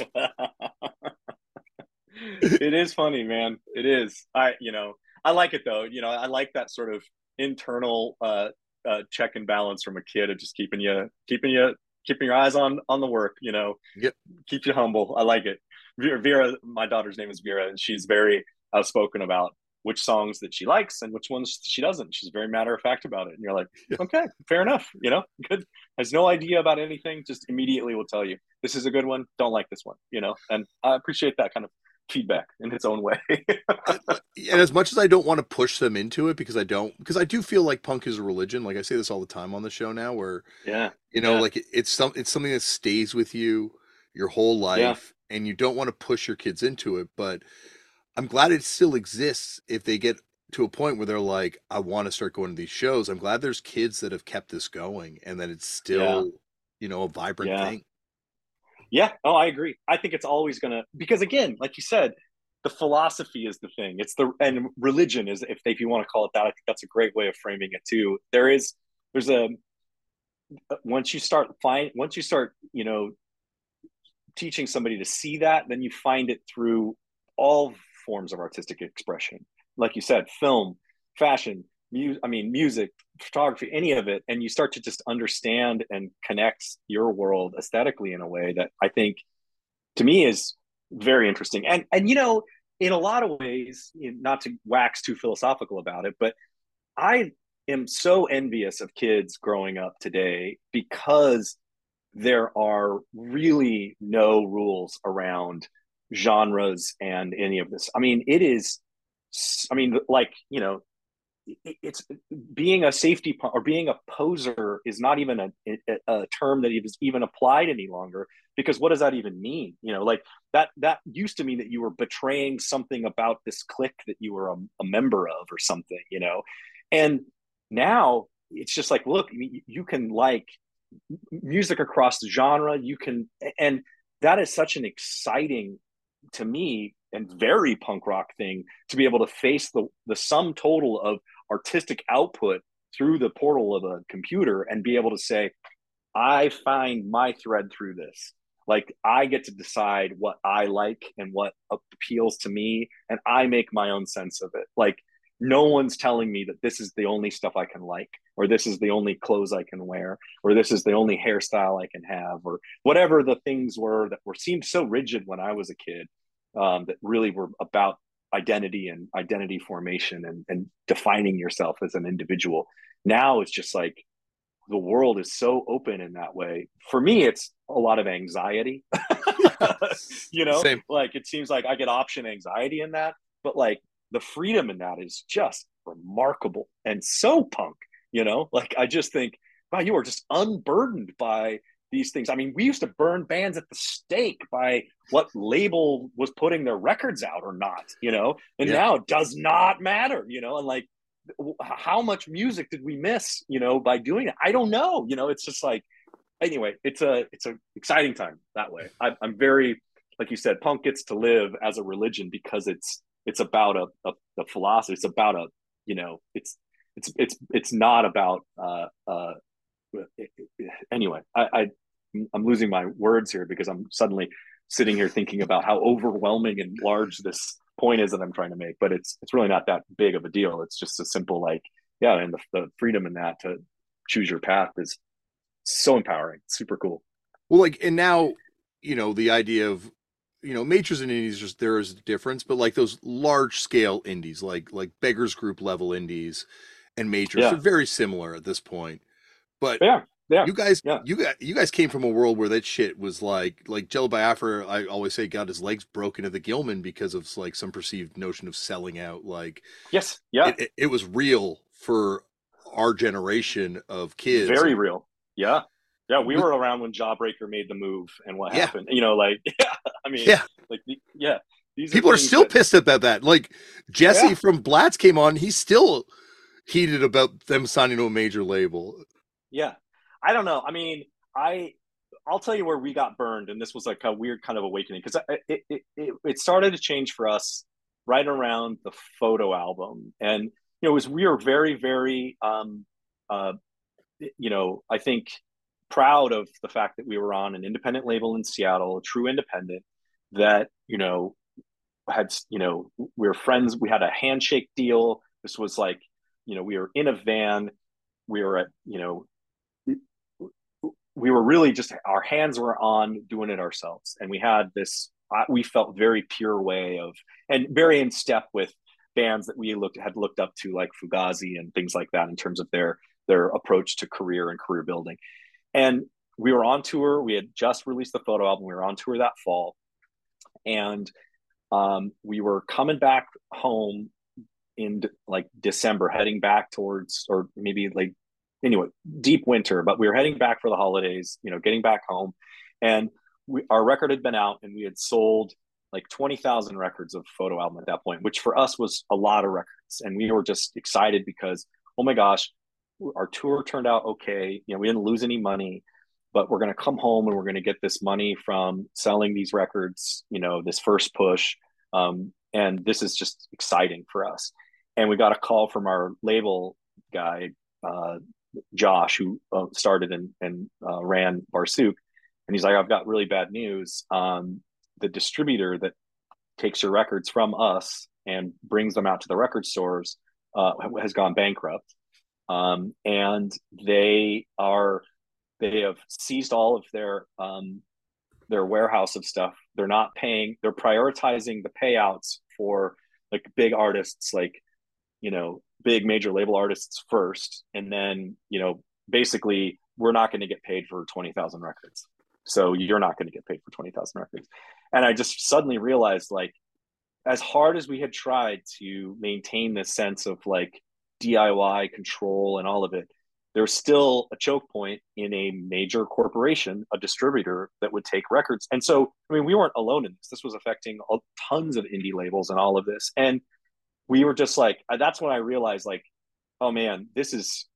It is funny, man. It is. I, you know, I like it though. You know, I like that sort of internal uh, uh, check and balance from a kid of just keeping you keeping you keeping your eyes on on the work. You know, yep. keep you humble. I like it. Vera, Vera, my daughter's name is Vera, and she's very outspoken about which songs that she likes and which ones she doesn't. She's very matter of fact about it. And you're like, okay, fair enough. You know, good. Has no idea about anything. Just immediately will tell you this is a good one. Don't like this one. You know, and I appreciate that kind of feedback in its own way. and as much as I don't want to push them into it because I don't because I do feel like punk is a religion. Like I say this all the time on the show now where yeah. You know, yeah. like it, it's some it's something that stays with you your whole life yeah. and you don't want to push your kids into it, but I'm glad it still exists if they get to a point where they're like I want to start going to these shows. I'm glad there's kids that have kept this going and that it's still, yeah. you know, a vibrant thing. Yeah, oh, I agree. I think it's always gonna because again, like you said, the philosophy is the thing. It's the and religion is if if you want to call it that. I think that's a great way of framing it too. There is there's a uh, once you start find once you start you know teaching somebody to see that, then you find it through all forms of artistic expression. Like you said, film, fashion, mu- I mean, music, photography, any of it, and you start to just understand and connect your world aesthetically in a way that I think, to me, is very interesting. And and you know, in a lot of ways, not to wax too philosophical about it, but I am so envious of kids growing up today because there are really no rules around genres and any of this. I mean, it is I mean, like, you know, it's being a safety or being a poser is not even a, a, term that is even applied any longer because what does that even mean? You know like that that used to mean that you were betraying something about this clique that you were a, a member of or something you know? And now it's just like look you can like music across the genre you can and that is such an exciting to me and very punk rock thing to be able to face the the sum total of artistic output through the portal of a computer and be able to say i find my thread through this. Like i get to decide what i like and what appeals to me and i make my own sense of it. Like no one's telling me that this is the only stuff i can like or this is the only clothes i can wear or this is the only hairstyle i can have or whatever the things were that were seemed so rigid when i was a kid um, that really were about identity and identity formation and, and defining yourself as an individual. Now it's just like, the world is so open in that way. For me, it's a lot of anxiety. you know, Same. like it seems like I get option anxiety in that, but like the freedom in that is just remarkable and so punk. You know, like I just think, wow, you are just unburdened by these things. I mean, we used to burn bands at the stake by what label was putting their records out or not, you know, and yeah. now it does not matter, you know, and like how much music did we miss, you know, by doing it? I don't know, you know, it's just like, anyway, it's a, it's a exciting time that way. I, I'm very, like you said, punk gets to live as a religion because it's, it's about a, a, a philosophy. It's about a, you know, it's, it's, it's, it's not about, uh, uh, anyway, I, I I'm losing my words here because I'm suddenly sitting here thinking about how overwhelming and large this point is that I'm trying to make. But it's it's really not that big of a deal. It's just a simple like, yeah, and the, the freedom in that to choose your path is so empowering, super cool. Well, like, and now you know the idea of you know majors and indies just there is a difference but like those large scale indies like like beggars group level indies and majors yeah. are very similar at this point but yeah yeah. You guys, yeah. you got you guys came from a world where that shit was like like Jello Biafra. I always say got his legs broken at the Gilman because of like some perceived notion of selling out. Like, yes, yeah, it, it, it was real for our generation of kids. Very real. Yeah, yeah. We were around when Jawbreaker made the move and what yeah. happened. You know, like, yeah. I mean, yeah, like, yeah. These People are, are still that... pissed about that. Like Jesse yeah. from Blatz came on. He's still heated about them signing to a major label. Yeah, I don't know. I mean, I I'll tell you where we got burned, and this was like a weird kind of awakening because it, it, it it started to change for us right around the photo album, and you know, it was we were very very um uh you know I think proud of the fact that we were on an independent label in Seattle, a true independent that you know had you know we were friends. We had a handshake deal. This was like you know we were in a van. We were at you know we were really just our hands were on doing it ourselves. And we had this we felt very pure way of and very in step with bands that we looked had looked up to like Fugazi and things like that in terms of their their approach to career and career building. And we were on tour. We had just released the photo album. We were on tour that fall. And um, we were coming back home in like December heading back towards or maybe like anyway, deep winter, but we were heading back for the holidays, you know, getting back home. And we, our record had been out and we had sold like 20,000 records of photo album at that point, which for us was a lot of records. And we were just excited because, oh my gosh, our tour turned out okay. You know, we didn't lose any money, but we're going to come home and we're going to get this money from selling these records, you know, this first push. Um, and this is just exciting for us. And we got a call from our label guy, uh, Josh, who uh, started and, and uh, ran Barsuk, and he's like, "I've got really bad news. Um, the distributor that takes your records from us and brings them out to the record stores uh, has gone bankrupt, um, and they are they have seized all of their um, their warehouse of stuff. They're not paying. They're prioritizing the payouts for like big artists like you know big major label artists first and then you know basically we're not going to get paid for 20,000 records. So you're not going to get paid for 20,000 records. And i just suddenly realized like as hard as we had tried to maintain this sense of like diy control and all of it there's still a choke point in a major corporation a distributor that would take records. And so i mean we weren't alone in this. This was affecting all, tons of indie labels and all of this. And we were just like that's when I realized like, oh man, this is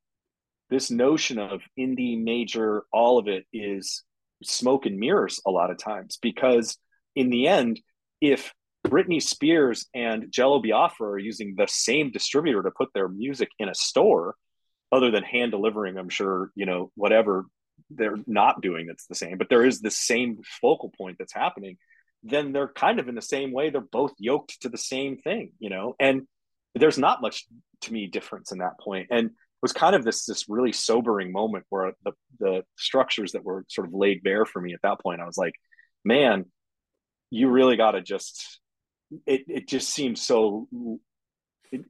this notion of indie major, all of it is smoke and mirrors a lot of times. Because in the end, if Britney Spears and Jello Biafra are using the same distributor to put their music in a store, other than hand delivering, I'm sure, you know, whatever they're not doing that's the same, but there is the same focal point that's happening then they're kind of in the same way. They're both yoked to the same thing, you know, and there's not much to me difference in that point. And it was kind of this this really sobering moment where the the structures that were sort of laid bare for me at that point, I was like, man, you really got to just it it just seemed so it,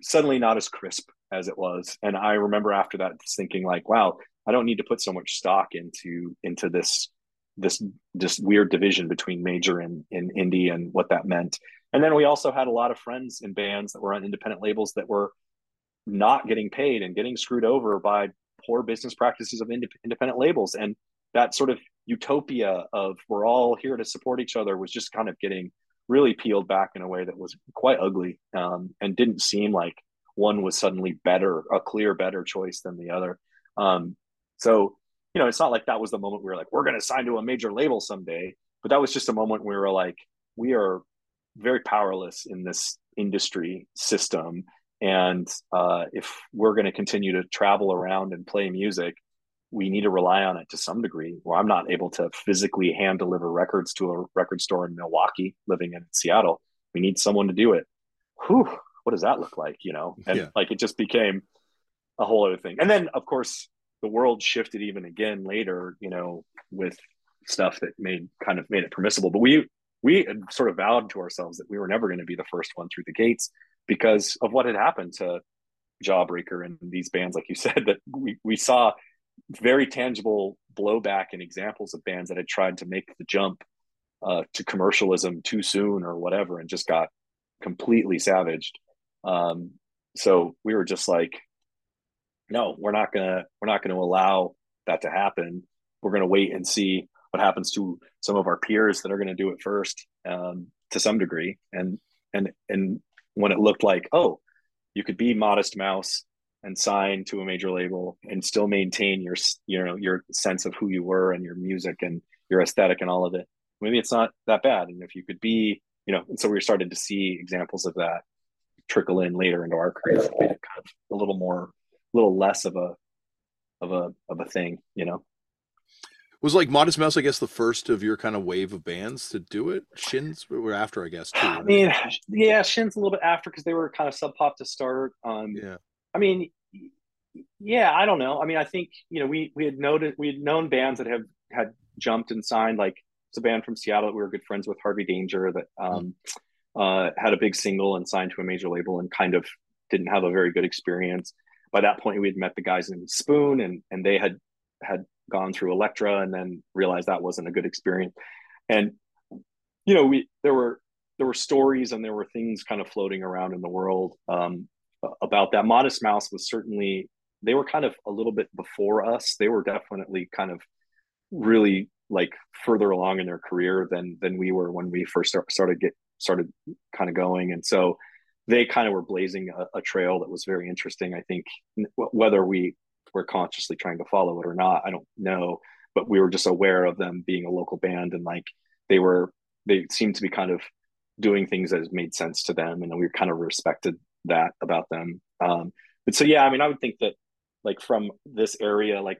suddenly not as crisp as it was. And I remember after that thinking like, wow, I don't need to put so much stock into into this this this weird division between major and, and indie and what that meant. And then we also had a lot of friends in bands that were on independent labels that were not getting paid and getting screwed over by poor business practices of independent labels. And that sort of utopia of we're all here to support each other was just kind of getting really peeled back in a way that was quite ugly um, and didn't seem like one was suddenly better, a clear better choice than the other. Um, so, you know, it's not like that was the moment we were like, we're going to sign to a major label someday. But that was just a moment we were like, we are very powerless in this industry system. And uh, if we're going to continue to travel around and play music, we need to rely on it to some degree. Well, I'm not able to physically hand deliver records to a record store in Milwaukee, living in Seattle. We need someone to do it. Whew, what does that look like? You know, and yeah. like it just became a whole other thing. And then, of course, the world shifted even again later. You know, with stuff that made kind of made it permissible. But we we had sort of vowed to ourselves that we were never going to be the first one through the gates because of what had happened to Jawbreaker and these bands, like you said, that we, we saw very tangible blowback and examples of bands that had tried to make the jump uh, to commercialism too soon or whatever and just got completely savaged. Um, so we were just like, no, we're not gonna we're not gonna allow that to happen. We're gonna wait and see what happens to some of our peers that are to do it first um, to some degree and and and when it looked like oh you could be modest mouse and sign to a major label and still maintain your you know your sense of who you were and your music and your aesthetic and all of it maybe it's not that bad and if you could be you know and so we started to see examples of that trickle in later into our career kind of a little more little less of a of a of a thing you know was like Modest Mouse, I guess, the first of your kind of wave of bands to do it. Shins were after, I guess. Too, right? I mean, yeah, Shins a little bit after because they were kind of sub pop to start. Um, yeah. I mean, yeah, I don't know. I mean, I think you know we we had noted we had known bands that have had jumped and signed. Like it's a band from Seattle that we were good friends with, Harvey Danger, that um, mm. uh, had a big single and signed to a major label and kind of didn't have a very good experience. By that point, we had met the guys in Spoon, and and they had had gone through Elektra and then realized that wasn't a good experience. And you know, we there were there were stories and there were things kind of floating around in the world um, about that. Modest Mouse was certainly they were kind of a little bit before us. They were definitely kind of really like further along in their career than than we were when we first start, started get started kind of going. And so they kind of were blazing a, a trail that was very interesting. I think whether we we're consciously trying to follow it or not i don't know but we were just aware of them being a local band and like they were they seemed to be kind of doing things that made sense to them and we kind of respected that about them um but so yeah i mean i would think that like from this area like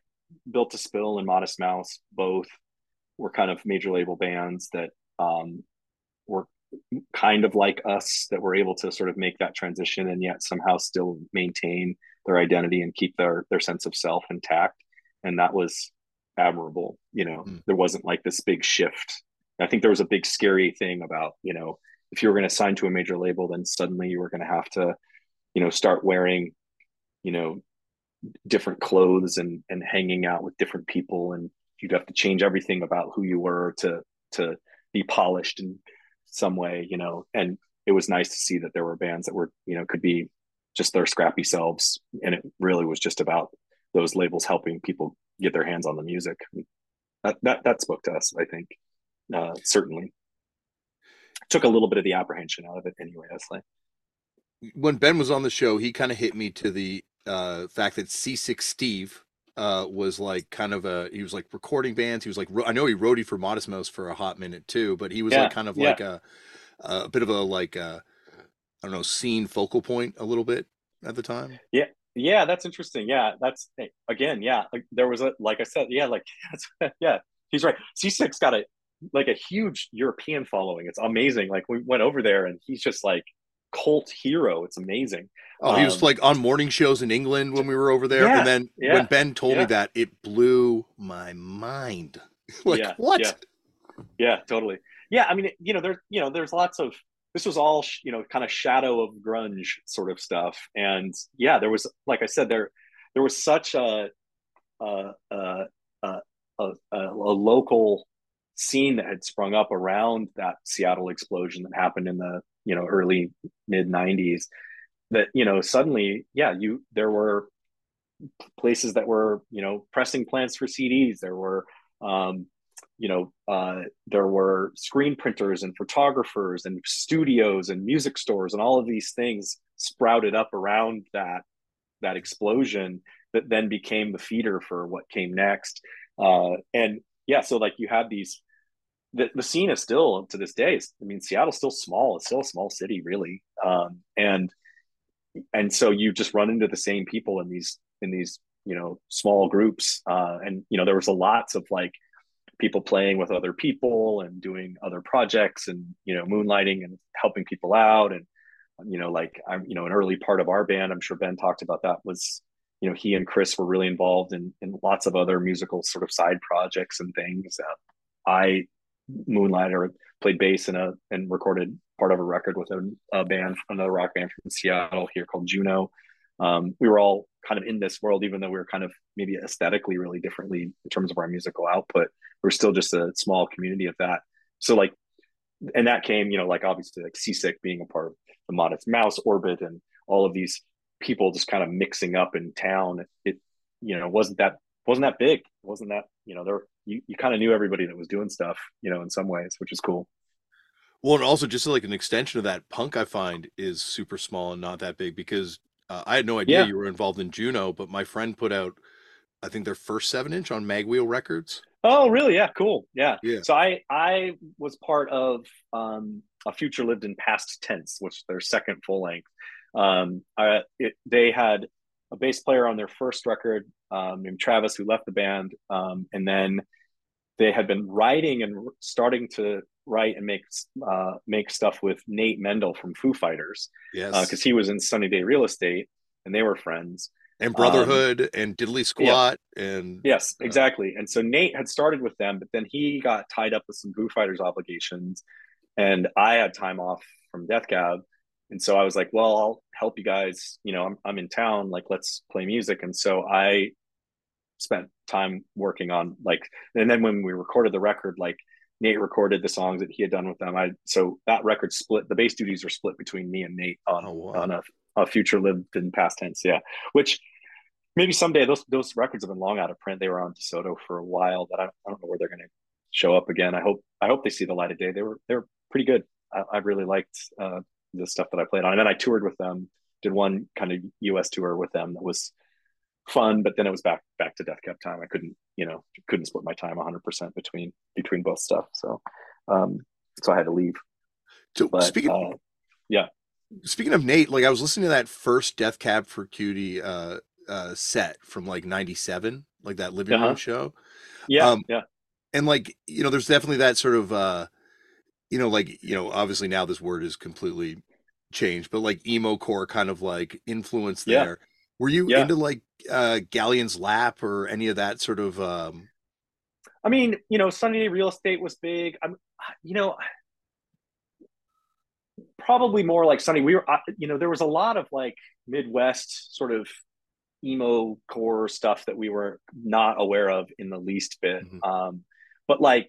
built to spill and modest mouse both were kind of major label bands that um were kind of like us that were able to sort of make that transition and yet somehow still maintain their identity and keep their their sense of self intact. And that was admirable you know mm. there wasn't like this big shift. I think there was a big scary thing about you know if you were going to sign to a major label then suddenly you were going to have to you know start wearing you know different clothes and and hanging out with different people. And you'd have to change everything about who you were to to be polished in some way you know and it was nice to see that there were bands that were you know could be just their scrappy selves. And it really was just about those labels helping people get their hands on the music. That that, that spoke to us i think uh, certainly. Took a little bit of the apprehension out of it anyway like when ben was on the show he kind of hit me to the uh, fact that Seasick Steve uh, was like kind of a he was like recording bands he was like i know he roadie for modest mouse for a hot minute too but he was yeah, like kind of yeah. like a a bit of a like a I don't know, scene focal point a little bit at the time. Yeah. Yeah, that's interesting. Yeah, that's again, yeah. Like, there was a like I said, yeah, like yeah, he's right. Seasick got a like a huge European following. It's amazing. Like we went over there and he's just like cult hero. It's amazing. Oh, he was um, like on morning shows in England when we were over there. Yeah, and then yeah, when Ben told yeah. me that, it blew my mind. like what? Yeah. totally. Yeah, I mean, you know, there's you know, there's lots of this was all you know kind of shadow of grunge sort of stuff and yeah there was like i said there there was such a a, a, a, a, a local scene that had sprung up around that Seattle explosion that happened in the you know early mid 90s that you know suddenly yeah you there were places that were you know pressing plants for CDs there were um, you know uh, there were screen printers and photographers and studios and music stores and all of these things sprouted up around that that explosion that then became the feeder for what came next. Uh, and yeah so like you had these the, the scene is still to this day i mean seattle's still small. It's still a small city really. Um, and and so you just run into the same people in these in these you know small groups uh, and you know there was a lots of like people playing with other people and doing other projects and you know moonlighting and helping people out and you know like i'm you know an early part of our band i'm sure ben talked about that was you know he and chris were really involved in in lots of other musical sort of side projects and things uh, i moonlighter played bass in a and recorded part of a record with a, a band another rock band from seattle here called juno um, we were all kind of in this world, even though we were kind of maybe aesthetically really differently in terms of our musical output. We're still just a small community of that. So like, and that came, you know, like obviously like Seasick being a part of the Modest Mouse orbit and all of these people just kind of mixing up in town. It, you know, wasn't that wasn't that big. wasn't that you know there you, you kind of knew everybody that was doing stuff, you know, in some ways, which is cool. Well, and also just like an extension of that, punk I find is super small and not that big because uh, I had no idea Yeah. you were involved in Juno, but my friend put out, I think their first seven inch on Magwheel Records. Oh, really? Yeah, cool. Yeah. Yeah. So I I was part of um, a future lived in past tense, which their second full length. Um, I, it, they had a bass player on their first record um, named Travis who left the band, um, and then they had been writing and starting to write and make uh, make stuff with Nate Mendel from Foo Fighters Yes. because he was in Sunny Day Real Estate and they were friends. and Brotherhood and Diddley Squat and Yes, Uh, exactly. And so Nate had started with them, but then he got tied up with some Foo Fighters obligations, and I had time off from Death Cab, and so I was like, "Well, I'll help you guys. You know, I'm I'm in town. Like, let's play music." And so I spent time working on like, and then when we recorded the record, like Nate recorded the songs that he had done with them. I so that record split. The bass duties are split between me and Nate on Oh, wow. on a, a future lived in past tense. Yeah, which maybe someday those those records have been long out of print. They were on DeSoto for a while, but I, I don't know where they're going to show up again. I hope I hope they see the light of day. They were they were pretty good. I, I really liked uh, the stuff that I played on, and then I toured with them. Did one kind of U.S. tour with them that was fun, but then it was back back to Death Cab time. I couldn't you know couldn't split my time 100 percent between between both stuff. So um, so I had to leave. so But speaking uh, speaking of Nate, like I was listening to that first Death Cab for Cutie uh uh set from like 97, like that living room Uh-huh. show. yeah Um, yeah and like you know there's definitely that sort of uh you know like you know obviously now this word is completely changed but like emo core kind of like influence Yeah. Were you Yeah. into like uh galleon's lap or any of that sort of um I mean, you know, Sunny Day Real Estate was big. I'm, you know, probably more like Sunny. We were, you know, there was a lot of like Midwest sort of emo core stuff that we were not aware of in the least bit. Mhm. Um, but like,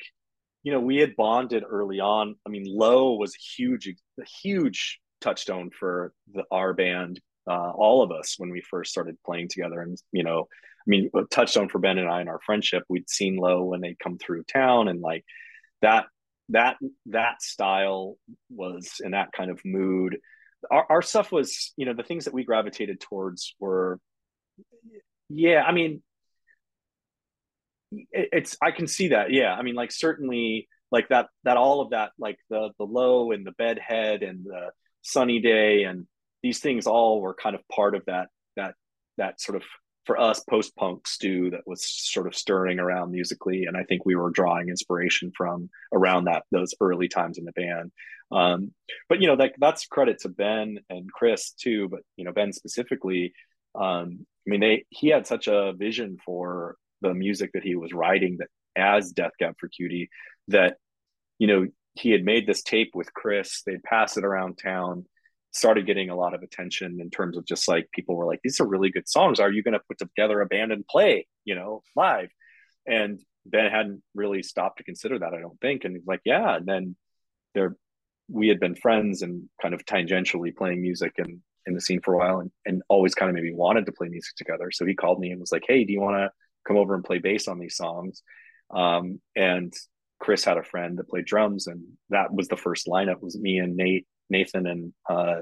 you know, we had bonded early on. I mean, Low was a huge, a huge touchstone for the our band, uh, all of us when we first started playing together. And you know, I mean, a touchstone for Ben and I in our friendship. We'd seen Low when they come through town, and like that, that, that style was in that kind of mood. Our, our stuff was, you know, the things that we gravitated towards were, yeah. I mean, it, it's I can see that. Yeah, I mean, like certainly, like that, that all of that, like the the low and the bedhead and the sunny day and these things all were kind of part of that that that sort of for us post punk stew that was sort of stirring around musically. And i think we were drawing inspiration from around that those early times in the band. Um, but you know that that's credit to ben and chris too but you know ben specifically um, i mean they he had such a vision for the music that he was writing that as death cab for cutie that you know he had made this tape with chris. They'd pass it around town started getting a lot of attention in terms of just like people were like, these are really good songs. Are you going to put together a band and play, you know, live? And Ben hadn't really stopped to consider that, I don't think. And he's like, yeah. And then there, we had been friends and kind of tangentially playing music and in the scene for a while and, and always kind of maybe wanted to play music together. So he called me and was like, Hey, do you want to come over and play bass on these songs? Um, and Chris had a friend that played drums and that was the first lineup was me and Nate Nathan and uh,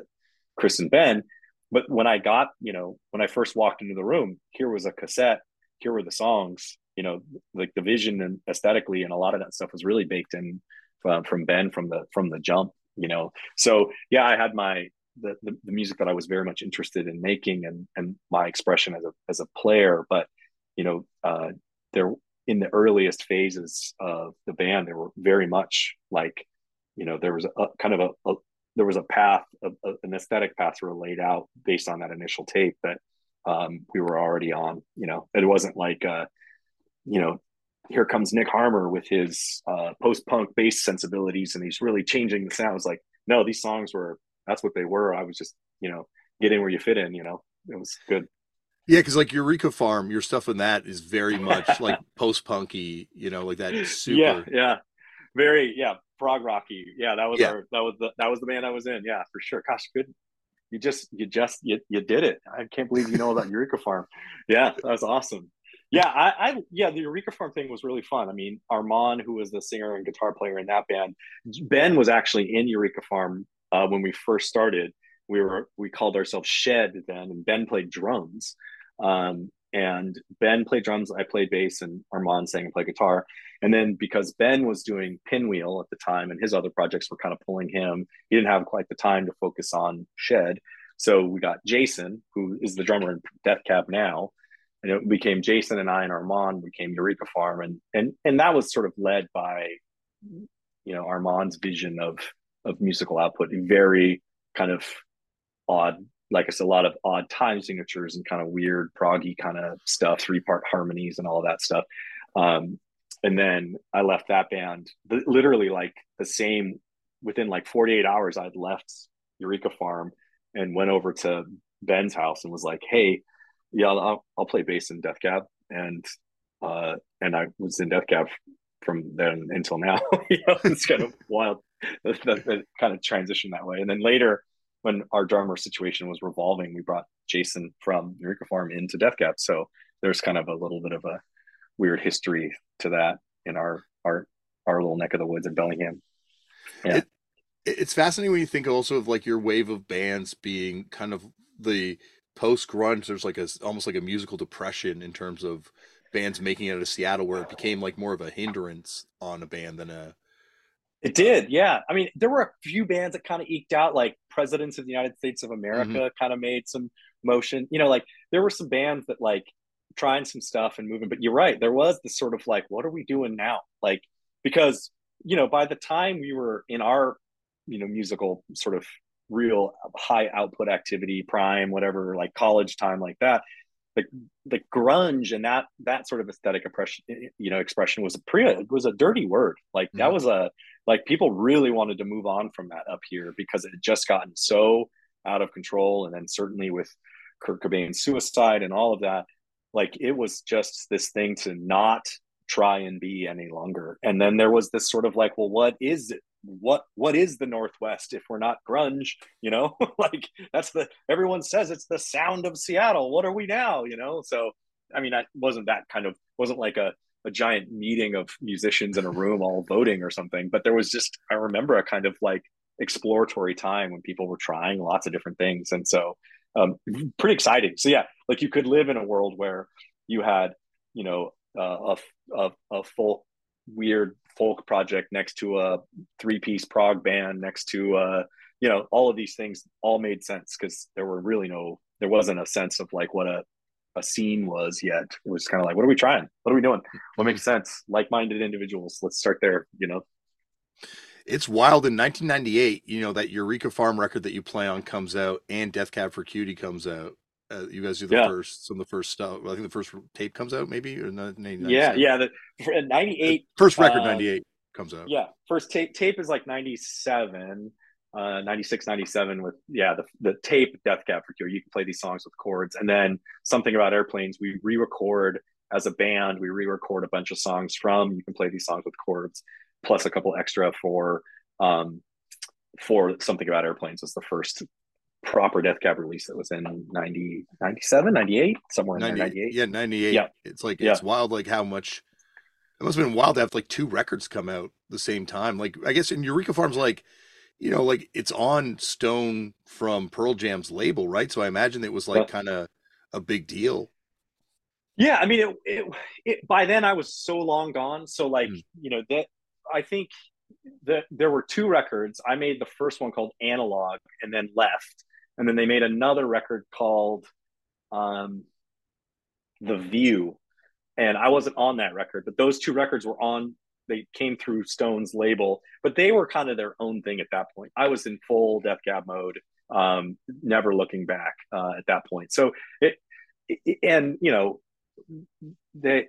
Chris and Ben. But when I got, you know, when I first walked into the room, here was a cassette, here were the songs, you know, like the vision and aesthetically, and a lot of that stuff was really baked in uh, from Ben from the from the jump, you know. So yeah, I had my the, the, the music that I was very much interested in making and and my expression as a as a player, but you know, uh, there in the earliest phases of the band, there were very much like, you know, there was a, a kind of a, a there was a path, a, a, an aesthetic path sort of laid out based on that initial tape that um, we were already on. You know, it wasn't like, uh, you know, here comes Nick Harmer with his uh, post-punk bass sensibilities, and he's really changing the sounds. Like, no, these songs were that's what they were. I was just, you know, getting where you fit in. You know, it was good. Yeah, because like Eureka Farm, your stuff in that is very much like post-punky. You know, like that. Super... Yeah, yeah, very yeah prog rocky. Yeah, that was yeah. our that was the that was the band I was in. Yeah, for sure. Gosh, good. You just you just you, you did it. I can't believe you know about Eureka Farm. Yeah, that was awesome. Yeah, I, I yeah, the Eureka Farm thing was really fun. I mean, Armand, who was the singer and guitar player in that band, Ben was actually in Eureka Farm uh, when we first started. We were we called ourselves Shed then, and Ben played drums. Um, and Ben played drums, I played bass, and Armand sang and played guitar. And then because Ben was doing Pinwheel at the time, and his other projects were kind of pulling him, he didn't have quite the time to focus on Shed. So we got Jason, who is the drummer in Death Cab now, and it became Jason and I and Armand became Eureka Farm, and and and that was sort of led by, you know, Armand's vision of of musical output, very kind of odd like I said, a lot of odd time signatures and kind of weird proggy kind of stuff, three part harmonies and all that stuff. Um, and then I left that band literally like the same within like 48 hours. I'd left Eureka Farm and went over to Ben's house and was like, "Hey, yeah, I'll, I'll play bass in Death Cab," and uh, and I was in Death Cab from then until now. you know, it's kind of wild that, that, that kind of transition that way. And then later, when our drummer situation was revolving, we brought Jason from Eureka Farm into Death Cab. So there's kind of a little bit of a weird history to that in our our our little neck of the woods in Bellingham. Yeah. It, it's fascinating when you think also of like your wave of bands being kind of the post grunge. There's like a almost like a musical depression in terms of bands making it out of Seattle, where it became like more of a hindrance on a band than a it did, yeah. I mean, there were a few bands that kind of eked out, like Presidents of the United States of America mm-hmm. kind of made some motion. You know, like there were some bands that like trying some stuff and moving, but you're right. There was this sort of like, what are we doing now? Like, because, you know, by the time we were in our, you know, musical sort of real high output activity, prime, whatever, like college time like that, the the grunge and that that sort of aesthetic impression you know expression was a pretty it was a dirty word like mm-hmm. that was a like people really wanted to move on from that up here because it had just gotten so out of control and then certainly with Kurt Cobain's suicide and all of that like it was just this thing to not try and be any longer. And then there was this sort of like well what is it what what is the northwest if we're not grunge you know? Like that's the everyone says it's the sound of seattle. What are we now you know? So i mean that wasn't that kind of wasn't like a, a giant meeting of musicians in a room all voting or something but there was just i remember a kind of like exploratory time when people were trying lots of different things. And so um, pretty exciting. So yeah like you could live in a world where you had you know uh, a, a, a folk weird folk project next to a three piece prog band next to uh you know all of these things all made sense because there were really no there wasn't a sense of like what a a scene was yet. It was kind of like what are we trying? What are we doing? What makes sense? Like-minded individuals. Let's start there you know it's wild in 1998 you know that eureka farm record that you play on comes out and death cab for cutie comes out uh, you guys do the yeah. first some of the first stuff. I think the first tape comes out maybe or not. Yeah, yeah. The ninety eight first record uh, ninety eight comes out. Yeah, first tape tape is like ninety seven. uh, 96, 97 with, yeah, the, the tape Death Cab for Cutie. You can play these songs with chords. And then something about airplanes, we re record as a band, we re record a bunch of songs from You Can Play These Songs with Chords, plus a couple extra for, um, for something about airplanes was the first proper death cab release that was in 90 97 98 somewhere in 90, 98 yeah 98 yeah. It's like yeah. it's wild like how much it must have been wild to have like two records come out the same time. Like i guess in eureka farms like you know like it's on stone from pearl jam's label right? So i imagine it was like yeah. kind of a big deal. Yeah i mean it, it, it, by then i was so long gone. So like mm. you know that i think that there were two records. I made the first one called analog and then left and then they made another record called um, the view. And i wasn't on that record but those two records were on they came through stone's label but they were kind of their own thing at that point. I was in full death cab mode um, never looking back uh, at that point. So it, it and you know they,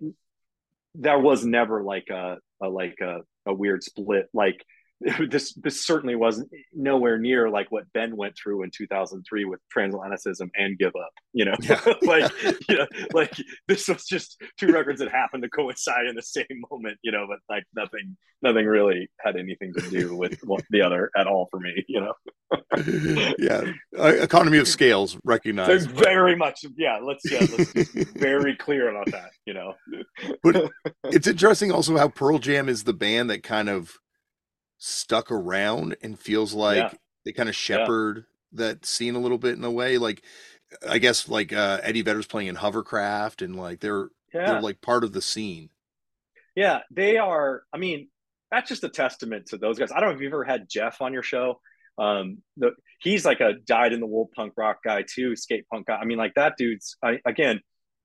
there was never like a, a like a, a weird split like this this certainly wasn't nowhere near like what Ben went through in 2003 with transatlanticism and give up you know? Yeah. like you know like this was just two records that happened to coincide in the same moment you know but like nothing nothing really had anything to do with the other at all for me you know? Yeah. Economy of scales recognized very much yeah let's yeah let's be very clear about that you know? But it's interesting also how Pearl Jam is the band that kind of stuck around and feels like yeah. they kind of shepherd yeah. that scene a little bit in a way. Like I guess like uh, Eddie Vedder's playing in Hovercraft and like they're yeah. they're like part of the scene. Yeah, they are. I mean, that's just a testament to those guys. I don't know if you've ever had Jeff on your show. Um, the, he's like a died in the wool punk rock guy too, skate punk guy. I mean, like that dude's I, again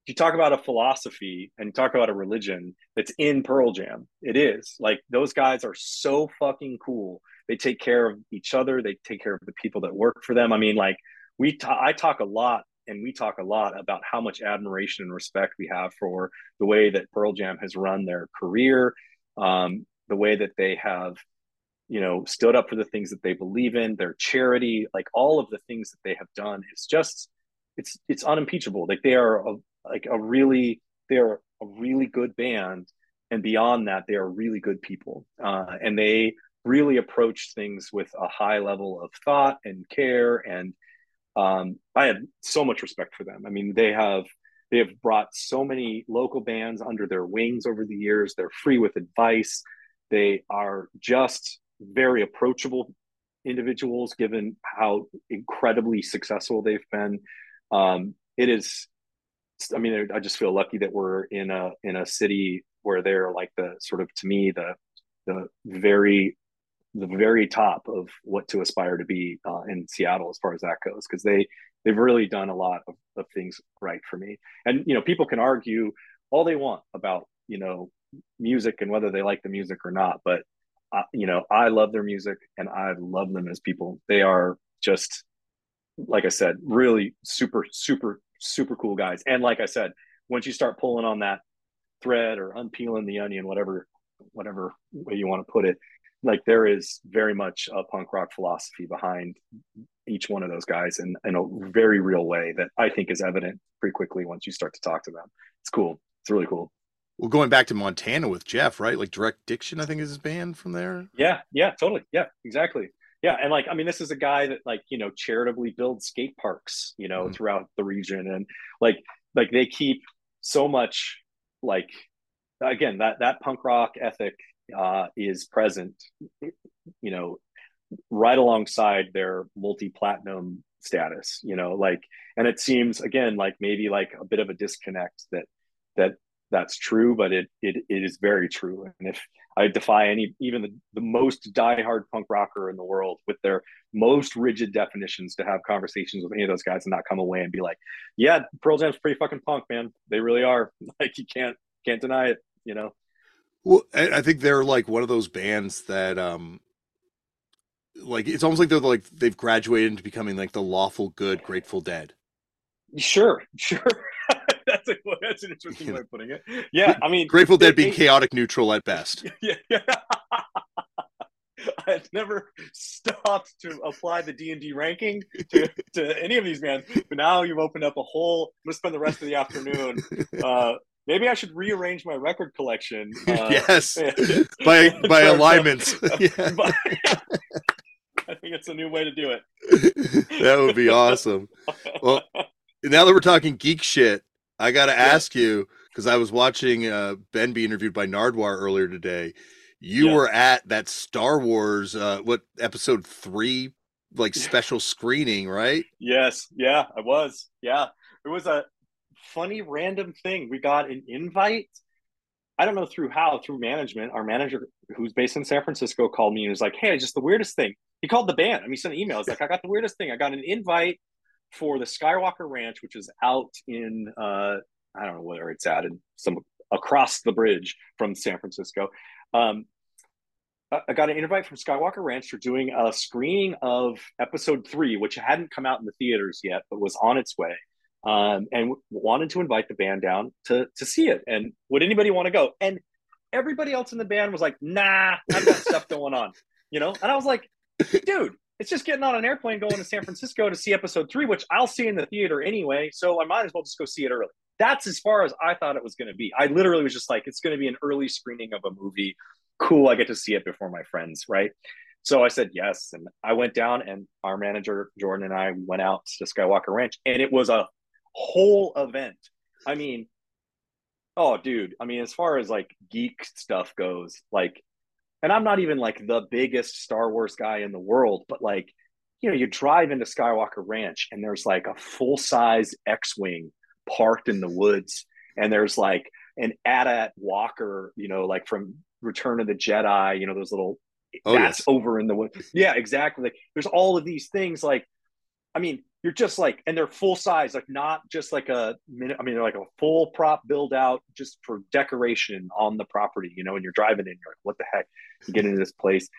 you talk about a philosophy and talk about a religion that's in Pearl Jam, it is like those guys are so fucking cool. They take care of each other. They take care of the people that work for them. I mean, like we, I talk a lot and we talk a lot about how much admiration and respect we have for the way that Pearl Jam has run their career, um, the way that they have, you know, stood up for the things that they believe in, their charity, like all of the things that they have done. It's just, it's it's unimpeachable. Like they are a, like a really they're a really good band. And beyond that they are really good people. Uh, and they really approach things with a high level of thought and care. And um, i have so much respect for them. I mean they have they have brought so many local bands under their wings over the years. They're free with advice. They are just very approachable individuals given how incredibly successful they've been. Um, it is I mean, I just feel lucky that we're in a in a city where they're like the sort of to me the the very the very top of what to aspire to be uh, in Seattle as far as that goes because they they've really done a lot of, of things right for me. And you know people can argue all they want about you know music and whether they like the music or not but you know I love their music and I love them as people. They are just like I said really super super super cool guys. And like I said, once you start pulling on that thread or unpeeling the onion, whatever whatever way you want to put it, like there is very much a punk rock philosophy behind each one of those guys in, in a very real way that I think is evident pretty quickly once you start to talk to them. It's cool. It's really cool. Well, going back to Montana with Jeff, right? Like Deranged Diction, I think is his band from there. Yeah, yeah, totally. Yeah, exactly yeah and like i mean this is a guy that like you know charitably builds skate parks you know mm-hmm. throughout the region and like like they keep so much like again that that punk rock ethic uh is present you know right alongside their multi-platinum status you know like and it seems again like maybe like a bit of a disconnect that that that's true but it it, it is very true and if I defy any, even the, the most diehard punk rocker in the world with their most rigid definitions to have conversations with any of those guys and not come away and be like, yeah, Pearl Jam's pretty fucking punk, man. They really are. Like you can't, can't deny it, you know? Well, I think they're like one of those bands that, um, like it's almost like they're like they've graduated into becoming like the lawful good Grateful Dead. Sure, sure. that's a, that's an interesting way of putting it. Yeah, I mean, Grateful Dead being chaotic neutral at best. Yeah, yeah. I had never stopped to apply the D and D ranking to, to any of these bands, but now you've opened up a whole. I'm gonna spend the rest of the afternoon. Uh, maybe I should rearrange my record collection. Uh, yes, by by alignments. Yeah. By- I think it's a new way to do it. that would be awesome. Well, now that we're talking geek shit, I got to ask you because I was watching uh, Ben be interviewed by Nardwuar earlier today. You Yeah. were at that Star Wars, uh, what episode three, like special screening, right? Yes, yeah, I was. Yeah, it was a funny random thing. We got an invite. I don't know through how through management. Our manager, who's based in San Francisco, called me and was like, "Hey, just the weirdest thing." He called the band. I mean, he sent an email. He's like, "I got the weirdest thing. I got an invite for the Skywalker Ranch, which is out in uh, I don't know where it's at, in some across the bridge from San Francisco." Um, I got an invite from Skywalker Ranch for doing a screening of episode three, which hadn't come out in the theaters yet, but was on its way. Um, and wanted to invite the band down to to see it. And would anybody want to go? And everybody else in the band was like, "Nah, I've got stuff going on," you know. And I was like, "Dude, it's just getting on an airplane going to San Francisco to see episode three, which I'll see in the theater anyway. So I might as well just go see it early." That's as far as I thought it was going to be. I literally was just like, "It's going to be an early screening of a movie." cool i get to see it before my friends right so i said yes and i went down and our manager jordan and i went out to skywalker ranch and it was a whole event i mean oh dude i mean as far as like geek stuff goes like and i'm not even like the biggest star wars guy in the world but like you know you drive into skywalker ranch and there's like a full size x-wing parked in the woods and there's like an AT-AT walker you know like from return of the jedi you know those little Oh, that's yes. over in the wood yeah exactly like there's all of these things like i mean you're just like and they're full size like not just like a minute i mean they're like a full prop build out just for decoration on the property you know and you're driving in you're like what the heck? You get into this place.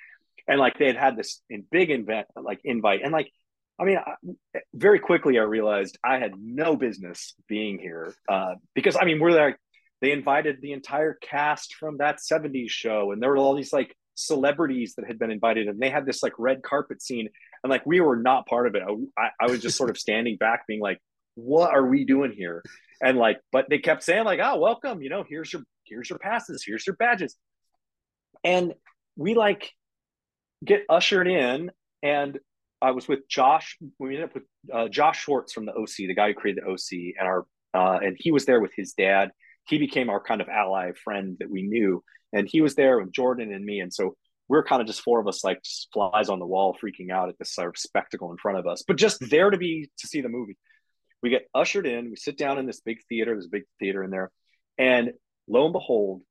And like they had had this in big invent like invite. And like i mean I, very quickly i realized i had no business being here uh, because i mean we're like they invited the entire cast from that 70s show and there were all these like celebrities that had been invited and they had this like red carpet scene and like we were not part of it. I, I was just sort of standing back being like what are we doing here? And like but they kept saying like oh welcome you know here's your here's your passes here's your badges. And we like get ushered in and i was with josh we ended up with uh, josh schwartz from the oc the guy who created the oc and our uh, and he was there with his dad he became our kind of ally friend that we knew. And he was there with jordan and me. And so we're kind of just four of us like flies on the wall freaking out at this sort of spectacle in front of us but just there to be to see the movie. We get ushered in. We sit down in this big theater. There's a big theater in there. And lo and behold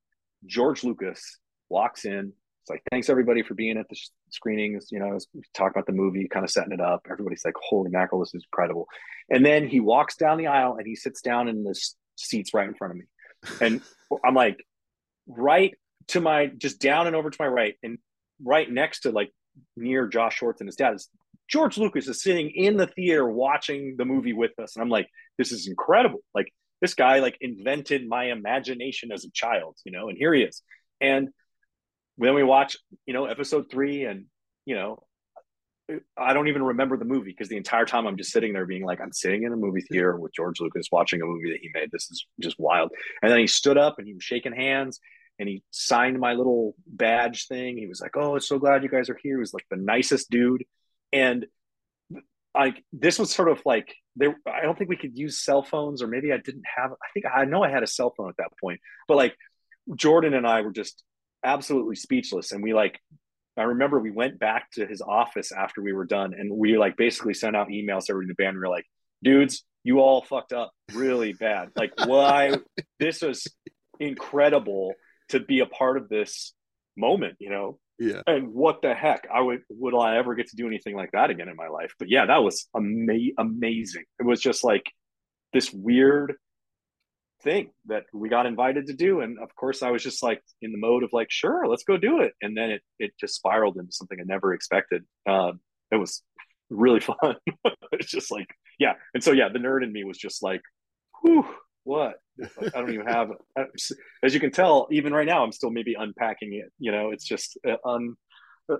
george lucas walks in. It's like thanks everybody for being at the sh- screenings. You know talk about the movie kind of setting it up. Everybody's like holy mackerel this is incredible. And then he walks down the aisle and he sits down in the s- seats right in front of me and i'm like right to my just down and over to my right. And right next to like near josh schwartz and his dad is george lucas is sitting in the theater watching the movie with us. And i'm like this is incredible. Like this guy like invented my imagination as a child you know and here he is. And then we watch you know episode three and you know i don't even remember the movie because the entire time i'm just sitting there being like i'm sitting in a movie theater with george lucas watching a movie that he made. This is just wild. And then he stood up and he was shaking hands and he signed my little badge thing. He was like oh it's so glad you guys are here. He was like the nicest dude. And like this was sort of like there i don't think we could use cell phones or maybe i didn't have i think i know i had a cell phone at that point. But like jordan and i were just absolutely speechless and we like i remember we went back to his office after we were done and we like basically sent out emails to everybody in the band we were like dudes you all fucked up really bad. Like why this was incredible to be a part of this moment you know? Yeah. and what the heck? I would would i ever get to do anything like that again in my life? But yeah that was ama- amazing. It was just like this weird thing that we got invited to do. And of course i was just like in the mode of like sure let's go do it. And then it it just spiraled into something i never expected. Uh, it was really fun. It's just like yeah. And so yeah the nerd in me was just like whew, what? I don't even have as you can tell even right now i'm still maybe unpacking it you know? It's just uh, un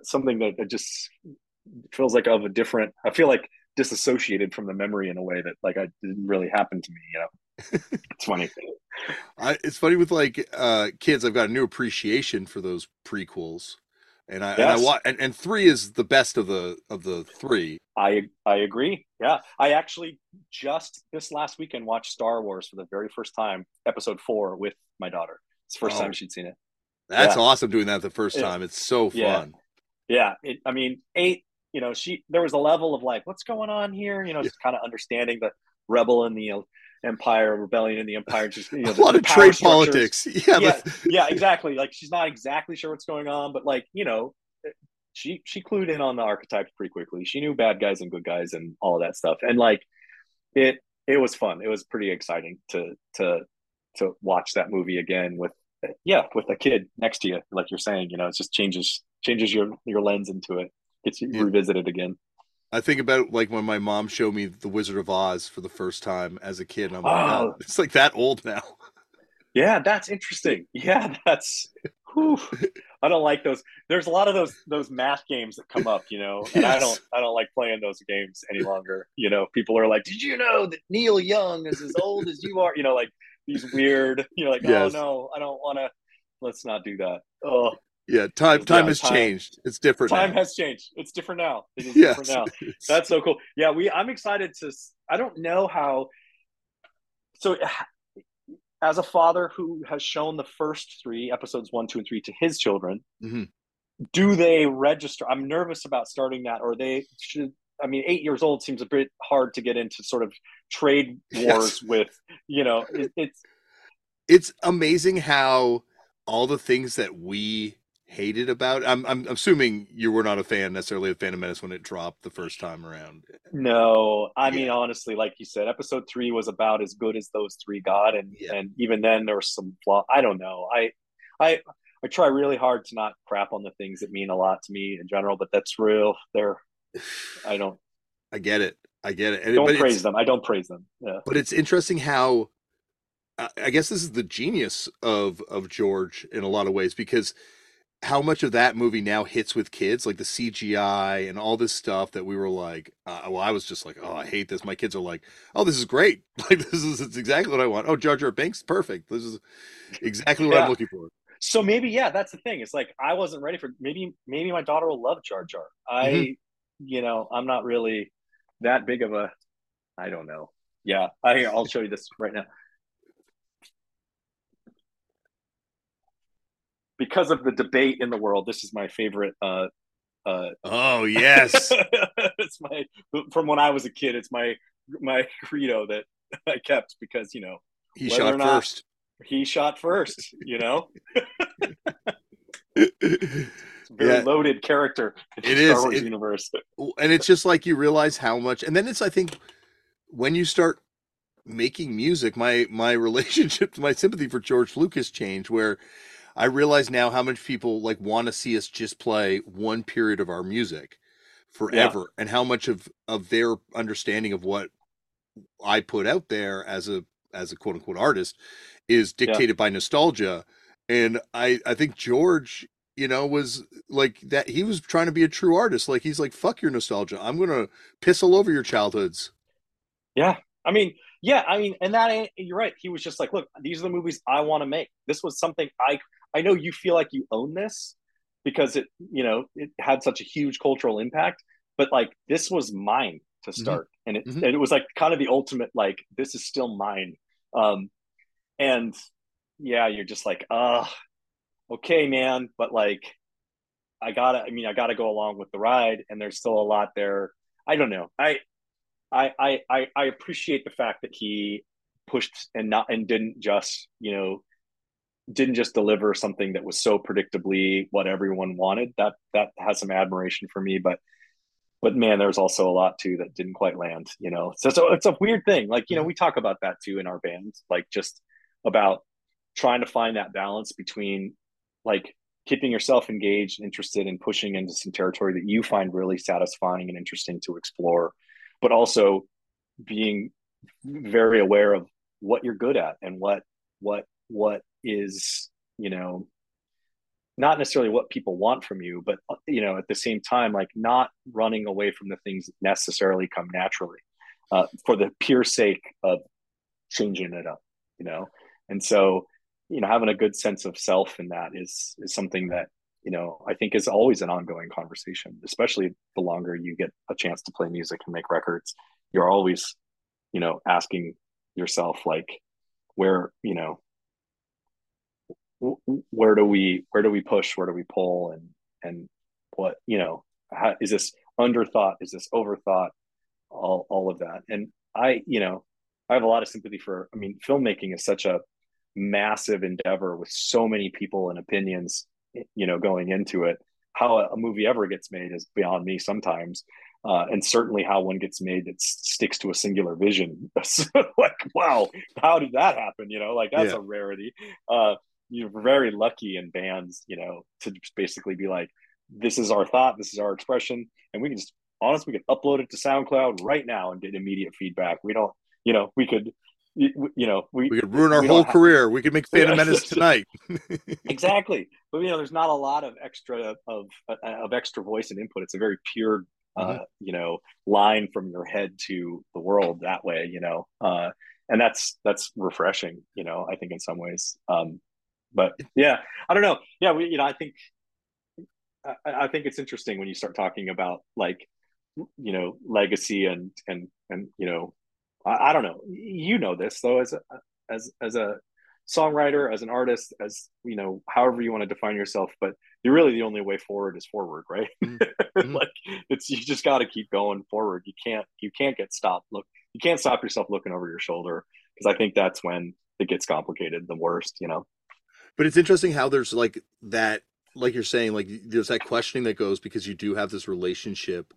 something that, that just feels like of a different. I feel like disassociated from the memory in a way that like I didn't really happen to me. You know, it's funny. I, it's funny with like uh, kids. I've got a new appreciation for those prequels, and I yes. and I and, and three is the best of the of the three. I I agree. Yeah, I actually just this last weekend watched Star Wars for the very first time, Episode Four, with my daughter. It's the first oh, time she'd seen it. That's yeah. awesome doing that the first time. It's so fun. Yeah, yeah. It, I mean, eight. You know, she there was a level of like, what's going on here? You know, yeah. just kind of understanding the rebel and the empire, rebellion in the empire. Just you know, a the, lot of trade politics. Yeah, yeah, yeah, exactly. Like she's not exactly sure what's going on, but like you know, she she clued in on the archetypes pretty quickly. She knew bad guys and good guys and all of that stuff. And like it it was fun. It was pretty exciting to to to watch that movie again with yeah with a kid next to you, like you're saying. You know, it just changes changes your your lens into it. Gets you yeah. revisited again. I think about like when my mom showed me The Wizard of Oz for the first time as a kid. And I'm like, oh, oh it's like that old now. Yeah, that's interesting. Yeah, that's. Whew. I don't like those. There's a lot of those those math games that come up, you know, and yes. I don't I don't like playing those games any longer. You know, people are like, "Did you know that Neil Young is as old as you are?" You know, like these weird. You know, like, oh, yes. "Oh no, I don't want to." Let's not do that. Oh, yeah, time time yeah, has time, changed. It's different. Time now. has changed. It's different now. It is yes, different now. That's so cool. Yeah, we. I'm excited to. I don't know how. So, as a father who has shown the first three episodes, one, two, and three, to his children, mm-hmm. do they register? I'm nervous about starting that, or they should. I mean, eight years old seems a bit hard to get into sort of trade wars yes. with. You know, it, it's. It's amazing how all the things that we hated about? I'm I'm assuming you were not a fan necessarily of Phantom Menace when it dropped the first time around. No, I yeah. mean honestly, like you said, Episode three was about as good as those three got, and yeah. and even then there was some flaw. I don't know. I I I try really hard to not crap on the things that mean a lot to me in general, but that's real. They're I don't. I get it. I get it. And don't praise them. I don't praise them. Yeah. But it's interesting how. I guess this is the genius of of George in a lot of ways because how much of that movie now hits with kids, like the CGI and all this stuff that we were like, uh, well, I was just like, oh, I hate this. My kids are like, oh, this is great. Like this is it's exactly what I want. Oh, Jar Jar Binks, perfect. This is exactly what yeah. I'm looking for. So maybe yeah, that's the thing. It's like I wasn't ready for maybe maybe my daughter will love Jar Jar. I mm-hmm. you know I'm not really that big of a I don't know. Yeah, I I'll show you this right now. Because of the debate in the world, this is my favorite. Uh, uh, oh yes, it's my from when I was a kid. It's my my credo that I kept because you know he shot first. He shot first. You know. very yeah. loaded character in it the Star is. Wars it, universe. And it's just like you realize how much and then it's I think when you start making music, my my relationship, to my sympathy for George Lucas changed where I realize now how much people like want to see us just play one period of our music forever yeah. and how much of of their understanding of what I put out there as a as a quote unquote artist is dictated yeah. by nostalgia and I I think George you know was like that he was trying to be a true artist like he's like fuck your nostalgia I'm going to piss all over your childhoods yeah I mean yeah I mean and that you're right he was just like look these are the movies I want to make this was something I I know you feel like you own this because it, you know, it had such a huge cultural impact, but like this was mine to mm-hmm. start. Mm-hmm. And it mm-hmm. and it was like kind of the ultimate like this is still mine. Um and yeah, you're just like, uh okay, man, but like I gotta I mean I gotta go along with the ride and there's still a lot there. I don't know. I I I I appreciate the fact that he pushed and not and didn't just, you know, didn't just deliver something that was so predictably what everyone wanted. That that has some admiration for me, but but man, there's also a lot too that didn't quite land. You know, so, so it's a weird thing. Like you know, mm-hmm. we talk about that too in our band, like just about trying to find that balance between like keeping yourself engaged, interested, and pushing into some territory that you find really satisfying and interesting to explore, but also being very aware of what you're good at and what what what is you know not necessarily what people want from you but uh, you know at the same time like not running away from the things that necessarily come naturally uh, for the pure sake of changing it up you know? And so you know having a good sense of self in that is is something that you know i think is always an ongoing conversation especially the longer you get a chance to play music and make records. You're always you know asking yourself like where you know where do we where do we push where do we pull and and what you know how, is this underthought is this overthought all all of that. And i you know i have a lot of sympathy for i mean filmmaking is such a massive endeavor with so many people and opinions you know going into it. How a, movie ever gets made is beyond me sometimes uh, and certainly how one gets made that sticks to a singular vision. Like wow how did that happen? You know like that's yeah. a rarity. Uh, you're very lucky in bands you know to just basically be like this is our thought this is our expression and we can just honestly we could upload it to soundcloud right now and get immediate feedback. We don't you know we could you, know we, we could ruin our whole career. We could make phantom yeah, menace tonight. Exactly. But you know there's not a lot of extra of of extra voice and input. It's a very pure uh, mm-hmm. you know line from your head to the world that way you know uh, and that's that's refreshing you know i think in some ways. Um, but yeah i don't know yeah we you know i think I, I think it's interesting when you start talking about like you know legacy and and and you know I, I, don't know. You know this though, as a as as a songwriter, as an artist, as you know, however you want to define yourself. But you're really the only way forward is forward, right? Mm-hmm. like it's you just got to keep going forward. You can't you can't get stopped. Look, you can't stop yourself looking over your shoulder because I think that's when it gets complicated the worst. You know. But it's interesting how there's like that, like you're saying, like there's that questioning that goes because you do have this relationship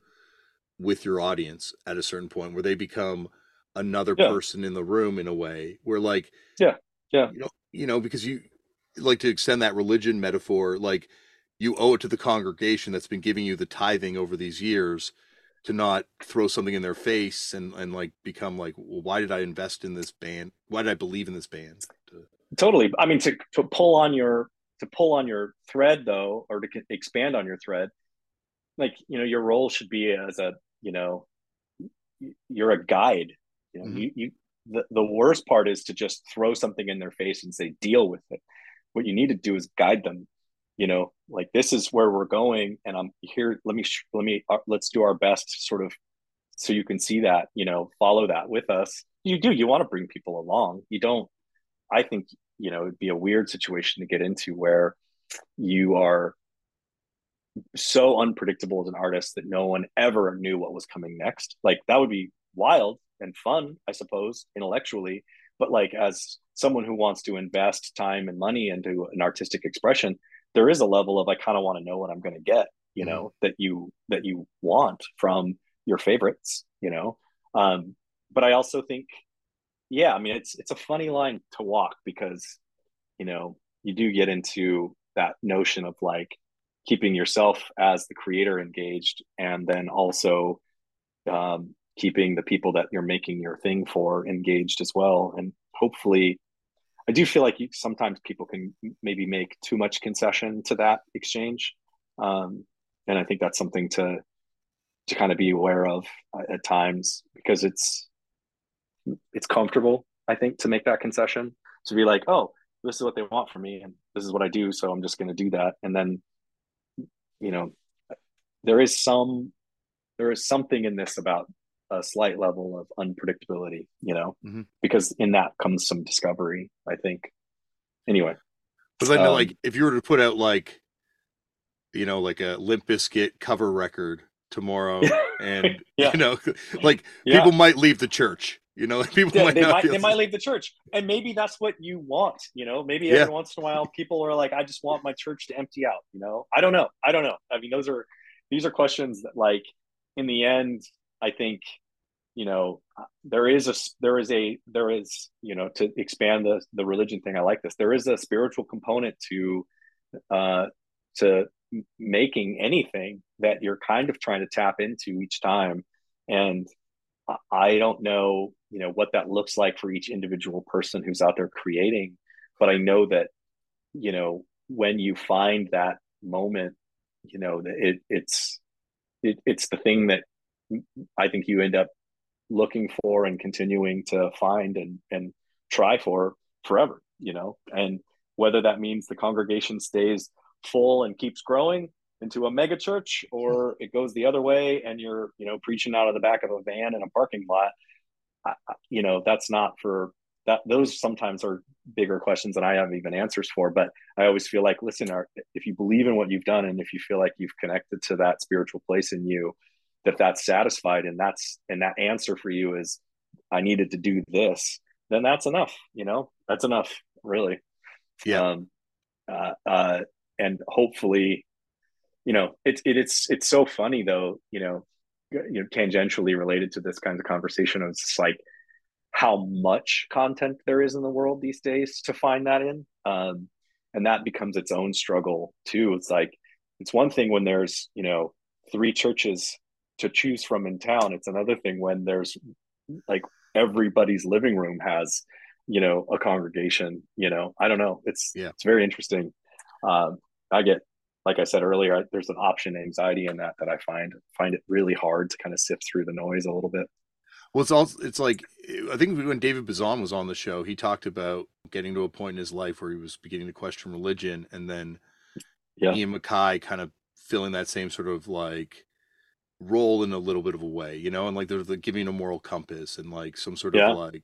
with your audience at a certain point where they become another yeah. person in the room in a way where like yeah. Yeah. you know you know because you like to extend that religion metaphor like you owe it to the congregation that's been giving you the tithing over these years to not throw something in their face and and like become like well why did i invest in this band? Why did i believe in this band totally i mean to, to pull on your to pull on your thread though or to expand on your thread like you know your role should be as a you know you're a guide you know, mm-hmm. you, you the, the worst part is to just throw something in their face and say, deal with it. What you need to do is guide them, you know, like this is where we're going. And I'm here. Let me, let me, uh, let's do our best sort of, so you can see that, you know, follow that with us. You do, you want to bring people along. You don't, I think, you know, it'd be a weird situation to get into where you are so unpredictable as an artist that no one ever knew what was coming next. Like that would be wild and fun, I suppose, intellectually. But like as someone who wants to invest time and money into an artistic expression, there is a level of I kind of want to know what I'm going to get, you mm-hmm. know, that you that you want from your favorites, you know. Um, but I also think, yeah, I mean, it's it's a funny line to walk because, you know, you do get into that notion of like keeping yourself as the creator engaged and then also um, keeping the people that you're making your thing for engaged as well. And hopefully i do feel like you, sometimes people can maybe make too much concession to that exchange um, and i think that's something to to kind of be aware of uh, at times because it's it's comfortable i think to make that concession to be like oh this is what they want from me and this is what i do so i'm just going to do that and then you know there is some there is something in this about a slight level of unpredictability, you know, mm-hmm. because in that comes some discovery, I think. Anyway. But then, um, like, if you were to put out, like, you know, like a Limp Bizkit cover record tomorrow, and, yeah. you know, like, yeah. people might leave the church. You know, people yeah, might they, might, they might leave the church, and maybe that's what you want. You know, maybe every once in a while, people are like, "I just want my church to empty out." You know, I don't know. I don't know. I mean, those are these are questions that, like, in the end, I think you know there is a there is a there is you know to expand the the religion thing. I like this. There is a spiritual component to uh, to making anything that you're kind of trying to tap into each time, and I don't know you know what that looks like for each individual person who's out there creating, but I know that you know when you find that moment, you know, it it's it, it's the thing that I think you end up looking for and continuing to find and and try for forever, you know, and whether that means the congregation stays full and keeps growing into a mega church or it goes the other way and you're you know preaching out of the back of a van in a parking lot I, you know that's not for that those sometimes are bigger questions that i have even answers for but i always feel like listen if you believe in what you've done and if you feel like you've connected to that spiritual place in you that that's satisfied and that's and that answer for you is i needed to do this then that's enough you know? That's enough really. Yeah. Um, uh, uh, and hopefully you know it's it, it's it's so funny though you know you know tangentially related to this kind of conversation it's just like how much content there is in the world these days to find that in. Um, and that becomes its own struggle too. It's like it's one thing when there's you know three churches to choose from in town. It's another thing when there's like everybody's living room has you know a congregation you know? I don't know. It's yeah. it's very interesting. Um, i get like i said earlier there's an option anxiety in that that i find find it really hard to kind of sift through the noise a little bit well it's also it's like i think when david bazan was on the show he talked about getting to a point in his life where he was beginning to question religion and then yeah. Ian MacKaye kind of filling that same sort of like role in a little bit of a way you know and like they're, they're giving a moral compass and like some sort yeah. of like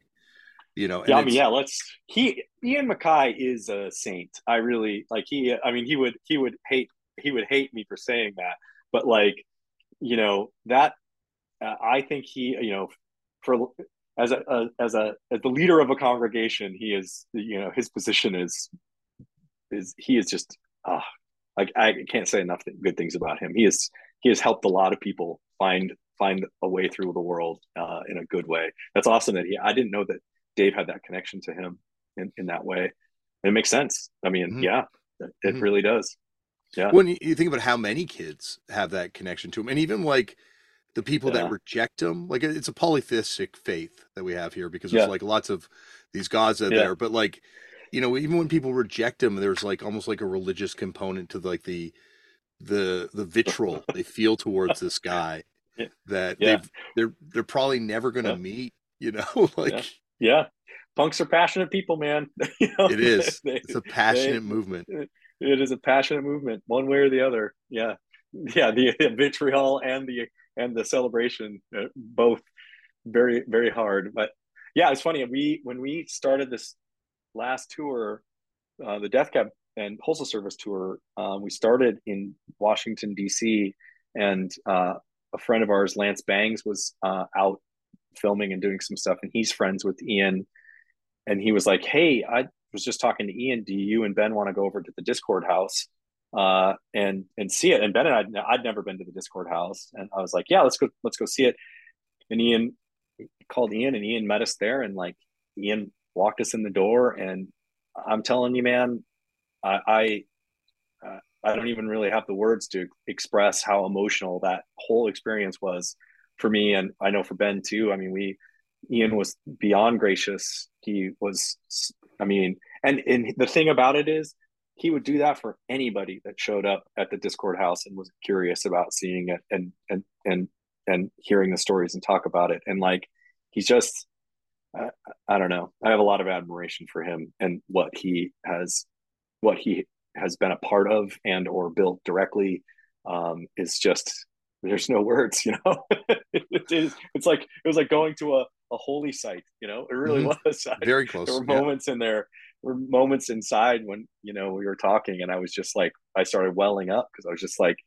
you know yeah i mean yeah let's he Ian MacKaye is a saint i really like he i mean he would he would hate he would hate me for saying that but like you know that uh, i think he you know for as a, a, as a as the leader of a congregation he is you know his position is is he is just ah uh, like I can't say enough good things about him. He is he has helped a lot of people find find a way through the world uh, in a good way. That's awesome that he. I didn't know that Dave had that connection to him in, in that way. And it makes sense. I mean, mm-hmm. yeah, it, mm-hmm. really does. Yeah. When you think about how many kids have that connection to him, and even like the people yeah. that reject him, like it's a polytheistic faith that we have here because there's yeah. like lots of these gods out yeah. there. But like, you know, even when people reject him, there's like almost like a religious component to like the the the vitriol they feel towards this guy that yeah. they're they're probably never going to meet. You know, like yeah. punks are passionate people, man. you know? It is. They, it's a passionate they, movement. It is a passionate movement, one way or the other. Yeah, yeah. The, the vitriol and the and the celebration, uh, both very very hard. But yeah, it's funny. We when we started this last tour, uh, the Death Cab and Postal Service tour, um, we started in Washington D.C. and uh, a friend of ours, Lance Bangs, was uh, out filming and doing some stuff, and he's friends with Ian. And he was like, "Hey, I was just talking to Ian. Do you and Ben want to go over to the Dischord house uh, and and see it?" And Ben and I, I'd never been to the Dischord house, and I was like, "Yeah, let's go, let's go see it." And Ian called Ian, and Ian met us there, and like Ian walked us in the door, and I'm telling you, man, I, I uh, I don't even really have the words to express how emotional that whole experience was for me, and I know for Ben too. I mean, we Ian was beyond gracious. He was, I mean, and and the thing about it is, he would do that for anybody that showed up at the Dischord house and was curious about seeing it and and and and hearing the stories and talk about it. And like, he's just, I, I don't know. I have a lot of admiration for him and what he has, what he has been a part of and or built directly um, is just there's no words you know it is, it's like it was like going to a, a holy site you know it really mm-hmm. was very close there were moments yeah. in there were moments inside when you know we were talking and i was just like i started welling up because i was just like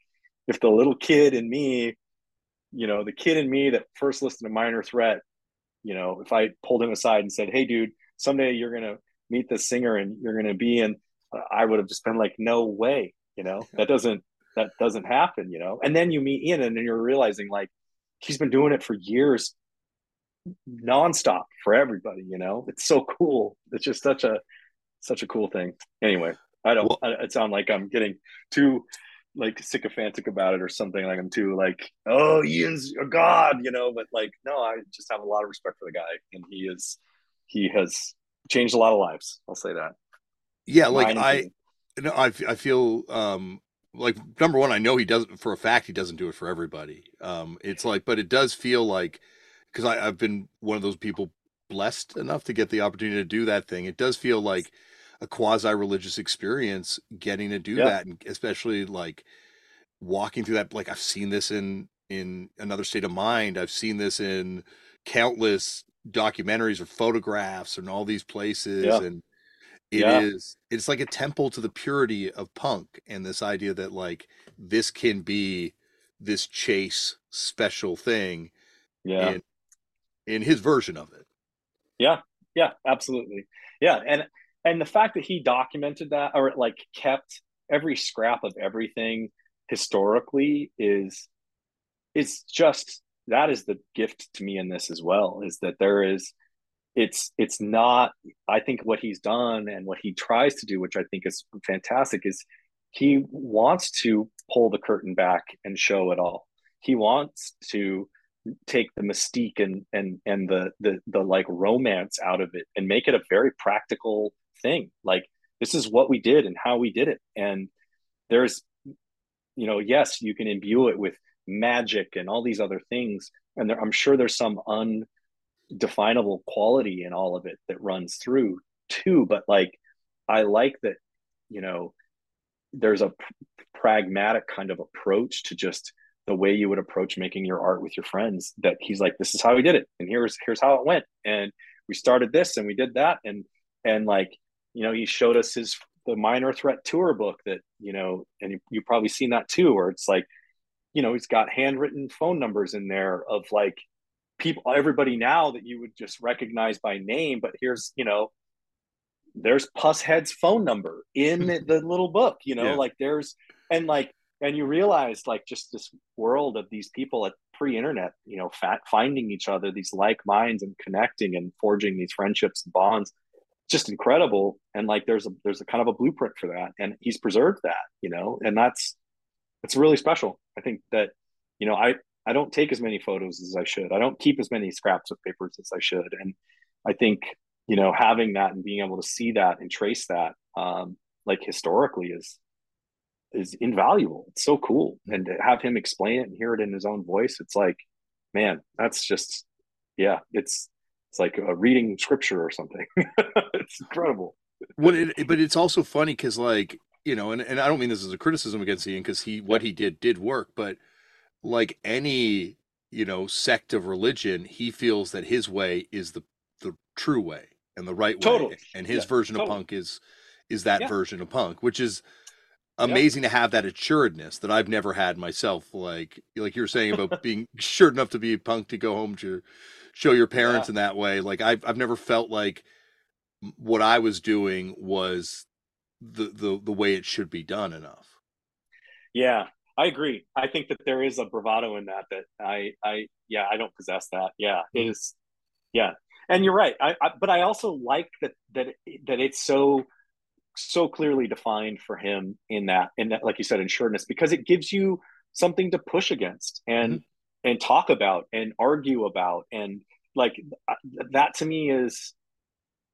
if the little kid in me you know the kid in me that first listened to minor threat you know if i pulled him aside and said hey dude someday you're gonna meet this singer and you're gonna be in I would have just been like, no way, you know, that doesn't that doesn't happen, you know. And then you meet Ian, and then you're realizing like he's been doing it for years, nonstop for everybody. You know, it's so cool. It's just such a such a cool thing. Anyway, I don't. Well, I, it sound like I'm getting too like sycophantic about it or something. Like I'm too like, oh, Ian's a god, you know. But like, no, I just have a lot of respect for the guy, and he is he has changed a lot of lives. I'll say that yeah like i no, I, I feel um, like number one, I know he doesn't for a fact he doesn't do it for everybody. Um, it's like, but it does feel like because I've been one of those people blessed enough to get the opportunity to do that thing. It does feel like a quasi religious experience getting to do yeah. that, and especially like walking through that. Like I've seen this in in another state of mind. I've seen this in countless documentaries or photographs and all these places yeah. and it yeah. is it's like a temple to the purity of punk and this idea that like this can be this chase special thing yeah. in, in his version of it. Yeah. Yeah absolutely. Yeah and and the fact that he documented that or like kept every scrap of everything historically is is just that is the gift to me in this as well is that there is it's it's not i think what he's done and what he tries to do which i think is fantastic is he wants to pull the curtain back and show it all. He wants to take the mystique and and and the the the like romance out of it and make it a very practical thing. Like this is what we did and how we did it. And there's you know yes you can imbue it with magic and all these other things. And there, i'm sure there's some undefinable quality in all of it that runs through too but like i like that you know there's a p- pragmatic kind of approach to just the way you would approach making your art with your friends that he's like this is how we did it and here's here's how it went and we started this and we did that and and like you know he showed us his the minor threat tour book that you know and you, you've probably seen that too where it's like you know he's got handwritten phone numbers in there of like people everybody now that you would just recognize by name but here's you know there's Pushead's phone number in the little book you know yeah. like there's and like and you realize like just this world of these people at pre-internet you know fat, finding each other these like minds and connecting and forging these friendships and bonds just incredible and like there's a there's a kind of a blueprint for that and he's preserved that you know and that's it's really special. I think that, you know, I, I don't take as many photos as I should. I don't keep as many scraps of papers as I should. And I think, you know, having that and being able to see that and trace that, um, like historically is, is invaluable. It's so cool. And to have him explain it and hear it in his own voice, it's like, man, that's just, yeah, it's, it's like a reading scripture or something. it's incredible. What it, but it's also funny because like you know, and, and I don't mean this as a criticism against Ian because he what he did did work, but like any you know sect of religion, he feels that his way is the the true way and the right totally. way, and his yeah, version totally. of punk is is that yeah. version of punk, which is amazing yeah. to have that assuredness that I've never had myself. Like like you were saying about being sure enough to be a punk to go home to show your parents in that way. Like I've I've never felt like what I was doing was the the the way it should be done enough. Yeah, I agree. I think that there is a bravado in that that I I yeah, I don't possess that. Yeah, it mm-hmm. is yeah. And you're right. I, I but I also like that that that it's so so clearly defined for him in that in that like you said in sureness because it gives you something to push against and mm-hmm. and talk about and argue about and like uh, that to me is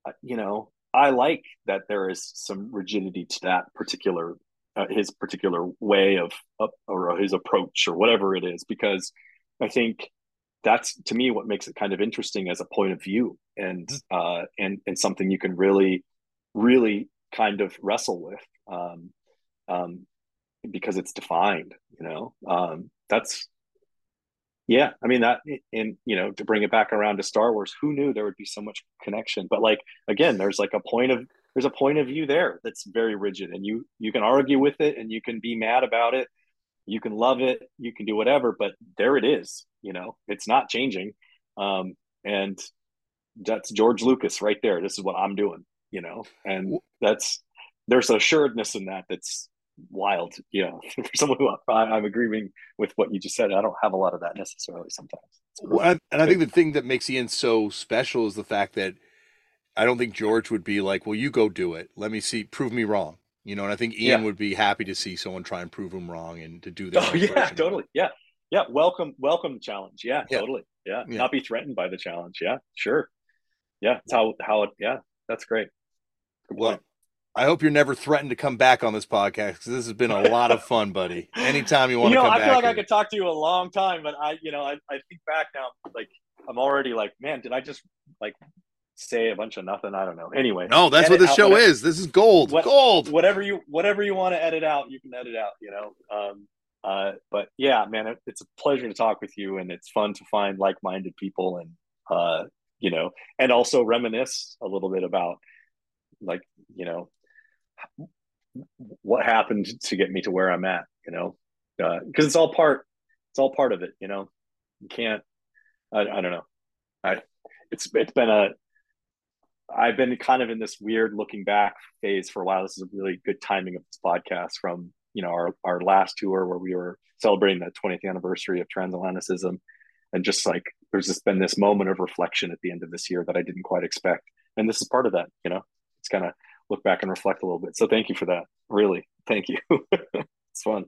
uh, you know I like that there is some rigidity to that particular uh, his particular way of uh, or his approach or whatever it is because I think that's to me what makes it kind of interesting as a point of view and mm-hmm. uh, and and something you can really really kind of wrestle with um, um, because it's defined you know um, that's yeah i mean that and you know to bring it back around to star wars who knew there would be so much connection but like again there's like a point of there's a point of view there that's very rigid and you you can argue with it and you can be mad about it. You can love it. You can do whatever but there it is you know? It's not changing. Um and that's george lucas right there. This is what i'm doing you know? And that's there's assuredness in that that's wild. Yeah, for someone who I, am agreeing with what you just said, I don't have a lot of that necessarily sometimes. Well, and I think the thing that makes Ian so special is the fact that I don't think George would be like, "Well, you go do it. Let me see, prove me wrong." You know, and I think Ian yeah. would be happy to see someone try and prove him wrong and to do that. Oh yeah, totally. Yeah, yeah. Welcome, welcome challenge. Yeah, yeah. totally. Yeah. yeah, not be threatened by the challenge. Yeah, sure. Yeah, that's how how it. Yeah, that's great. Good well, I hope you're never threatened to come back on this podcast because this has been a lot of fun, buddy. Anytime you want you to know, come I back. feel like I could talk to you a long time, but I, you know, I, I think back now, like I'm already like, man, did I just like say a bunch of nothing? I don't know. Anyway, No, that's what this show whatever- is. This is gold. what- gold. Whatever you, whatever you want to edit out, you can edit out. You know. Um, uh, but yeah, man, it, it's a pleasure to talk with you, and it's fun to find like-minded people, and uh, you know, and also reminisce a little bit about, like, you know, what happened to get me to where I'm at. You know, because it's all part, it's all part of it. You know, you can't. I, I don't know. I it's it's been a I've been kind of in this weird looking back phase for a while. This is a really good timing of this podcast from you know our our last tour where we were celebrating the 20th anniversary of transatlanticism, and just like there's just been this moment of reflection at the end of this year that I didn't quite expect, and this is part of that. You know, it's kind of look back and reflect a little bit. So thank you for that. Really, thank you. it's fun.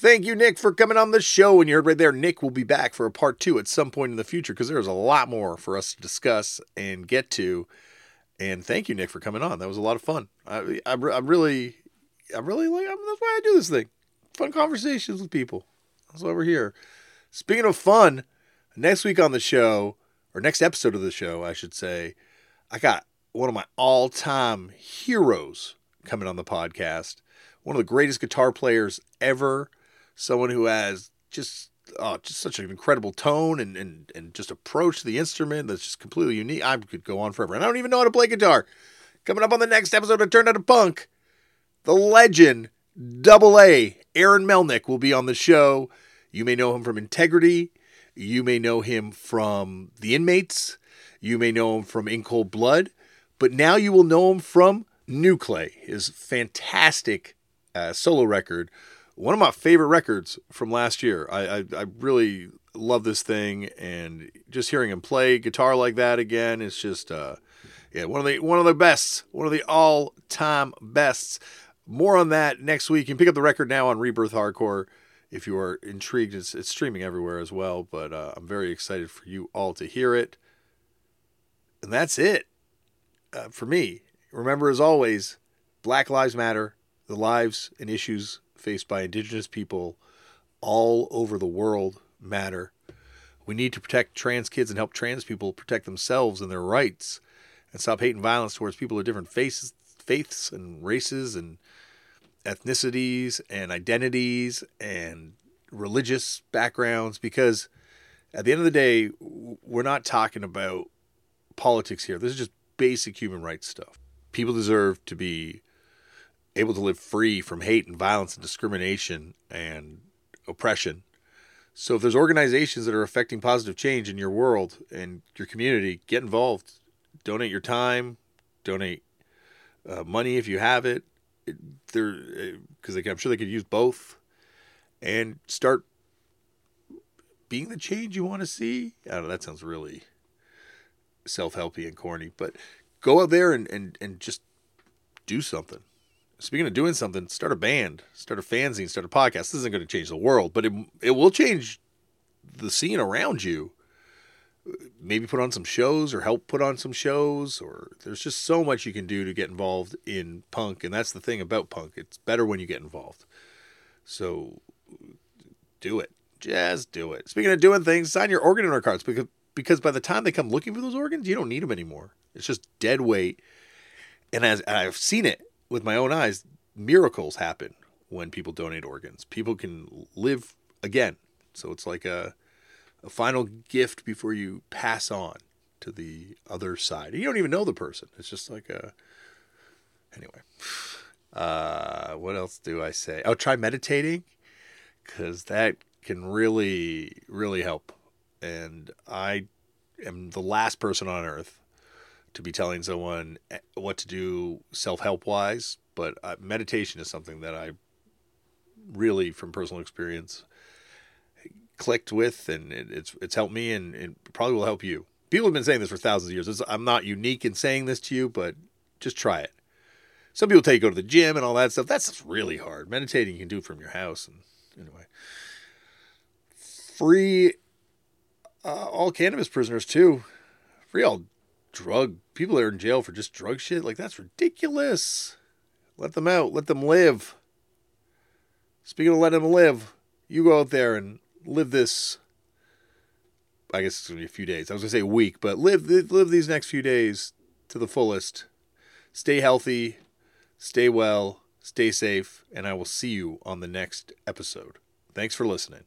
Thank you, Nick, for coming on the show. And you heard right there, Nick will be back for a part two at some point in the future because there's a lot more for us to discuss and get to. And thank you, Nick, for coming on. That was a lot of fun. I, I, I'm really, I'm really like, I'm, that's why I do this thing. Fun conversations with people. That's why we're here. Speaking of fun, next week on the show, or next episode of the show, I should say, I got one of my all time heroes coming on the podcast. One of the greatest guitar players ever. Someone who has just oh, just such an incredible tone and, and, and just approach to the instrument that's just completely unique. I could go on forever. And I don't even know how to play guitar. Coming up on the next episode of Turned Out a Punk, the legend, double A, Aaron Melnick will be on the show. You may know him from Integrity. You may know him from The Inmates. You may know him from In Cold Blood. But now you will know him from Nuclei, his fantastic uh, solo record. One of my favorite records from last year. I, I, I really love this thing, and just hearing him play guitar like that again it's just uh, yeah one of the one of the best, one of the all time bests. More on that next week. You can pick up the record now on Rebirth Hardcore if you are intrigued. It's, it's streaming everywhere as well, but uh, I'm very excited for you all to hear it. And that's it uh, for me. Remember, as always, Black Lives Matter, the lives and issues faced by Indigenous people all over the world matter. We need to protect trans kids and help trans people protect themselves and their rights and stop hate and violence towards people of different faces, faiths and races and ethnicities and identities and religious backgrounds because at the end of the day, we're not talking about politics here. This is just basic human rights stuff. People deserve to be able to live free from hate and violence and discrimination and oppression. So if there's organizations that are affecting positive change in your world and your community, get involved. Donate your time, donate uh, money if you have it. it there, because I'm sure they could use both, and start being the change you want to see. I don't know. That sounds really self-helpy and corny, but go out there and, and, and just do something. Speaking of doing something, start a band, start a fanzine, start a podcast. This isn't going to change the world, but it it will change the scene around you. Maybe put on some shows or help put on some shows, or there's just so much you can do to get involved in punk, and that's the thing about punk. It's better when you get involved. So do it, just do it. Speaking of doing things, sign your organ donor cards because because by the time they come looking for those organs, you don't need them anymore. It's just dead weight. And as and I've seen it with my own eyes, miracles happen when people donate organs. People can live again. So it's like a a final gift before you pass on to the other side. You don't even know the person. It's just like a anyway. Uh, what else do I say? Oh, try meditating because that can really, really help. And I am the last person on earth to be telling someone what to do self help wise, but uh, meditation is something that I really, from personal experience, clicked with, and it, it's it's helped me, and it probably will help you. People have been saying this for thousands of years. It's, I'm not unique in saying this to you, but just try it. Some people tell you go to the gym and all that stuff. That's really hard. Meditating you can do from your house, and anyway, free uh, all cannabis prisoners too. Free all drug people that are in jail for just drug shit. Like that's ridiculous. Let them out. Let them live. Speaking of let them live, you go out there and live this. I guess it's gonna be a few days. I was gonna say a week, but live live these next few days to the fullest. Stay healthy, stay well, stay safe, and I will see you on the next episode. Thanks for listening.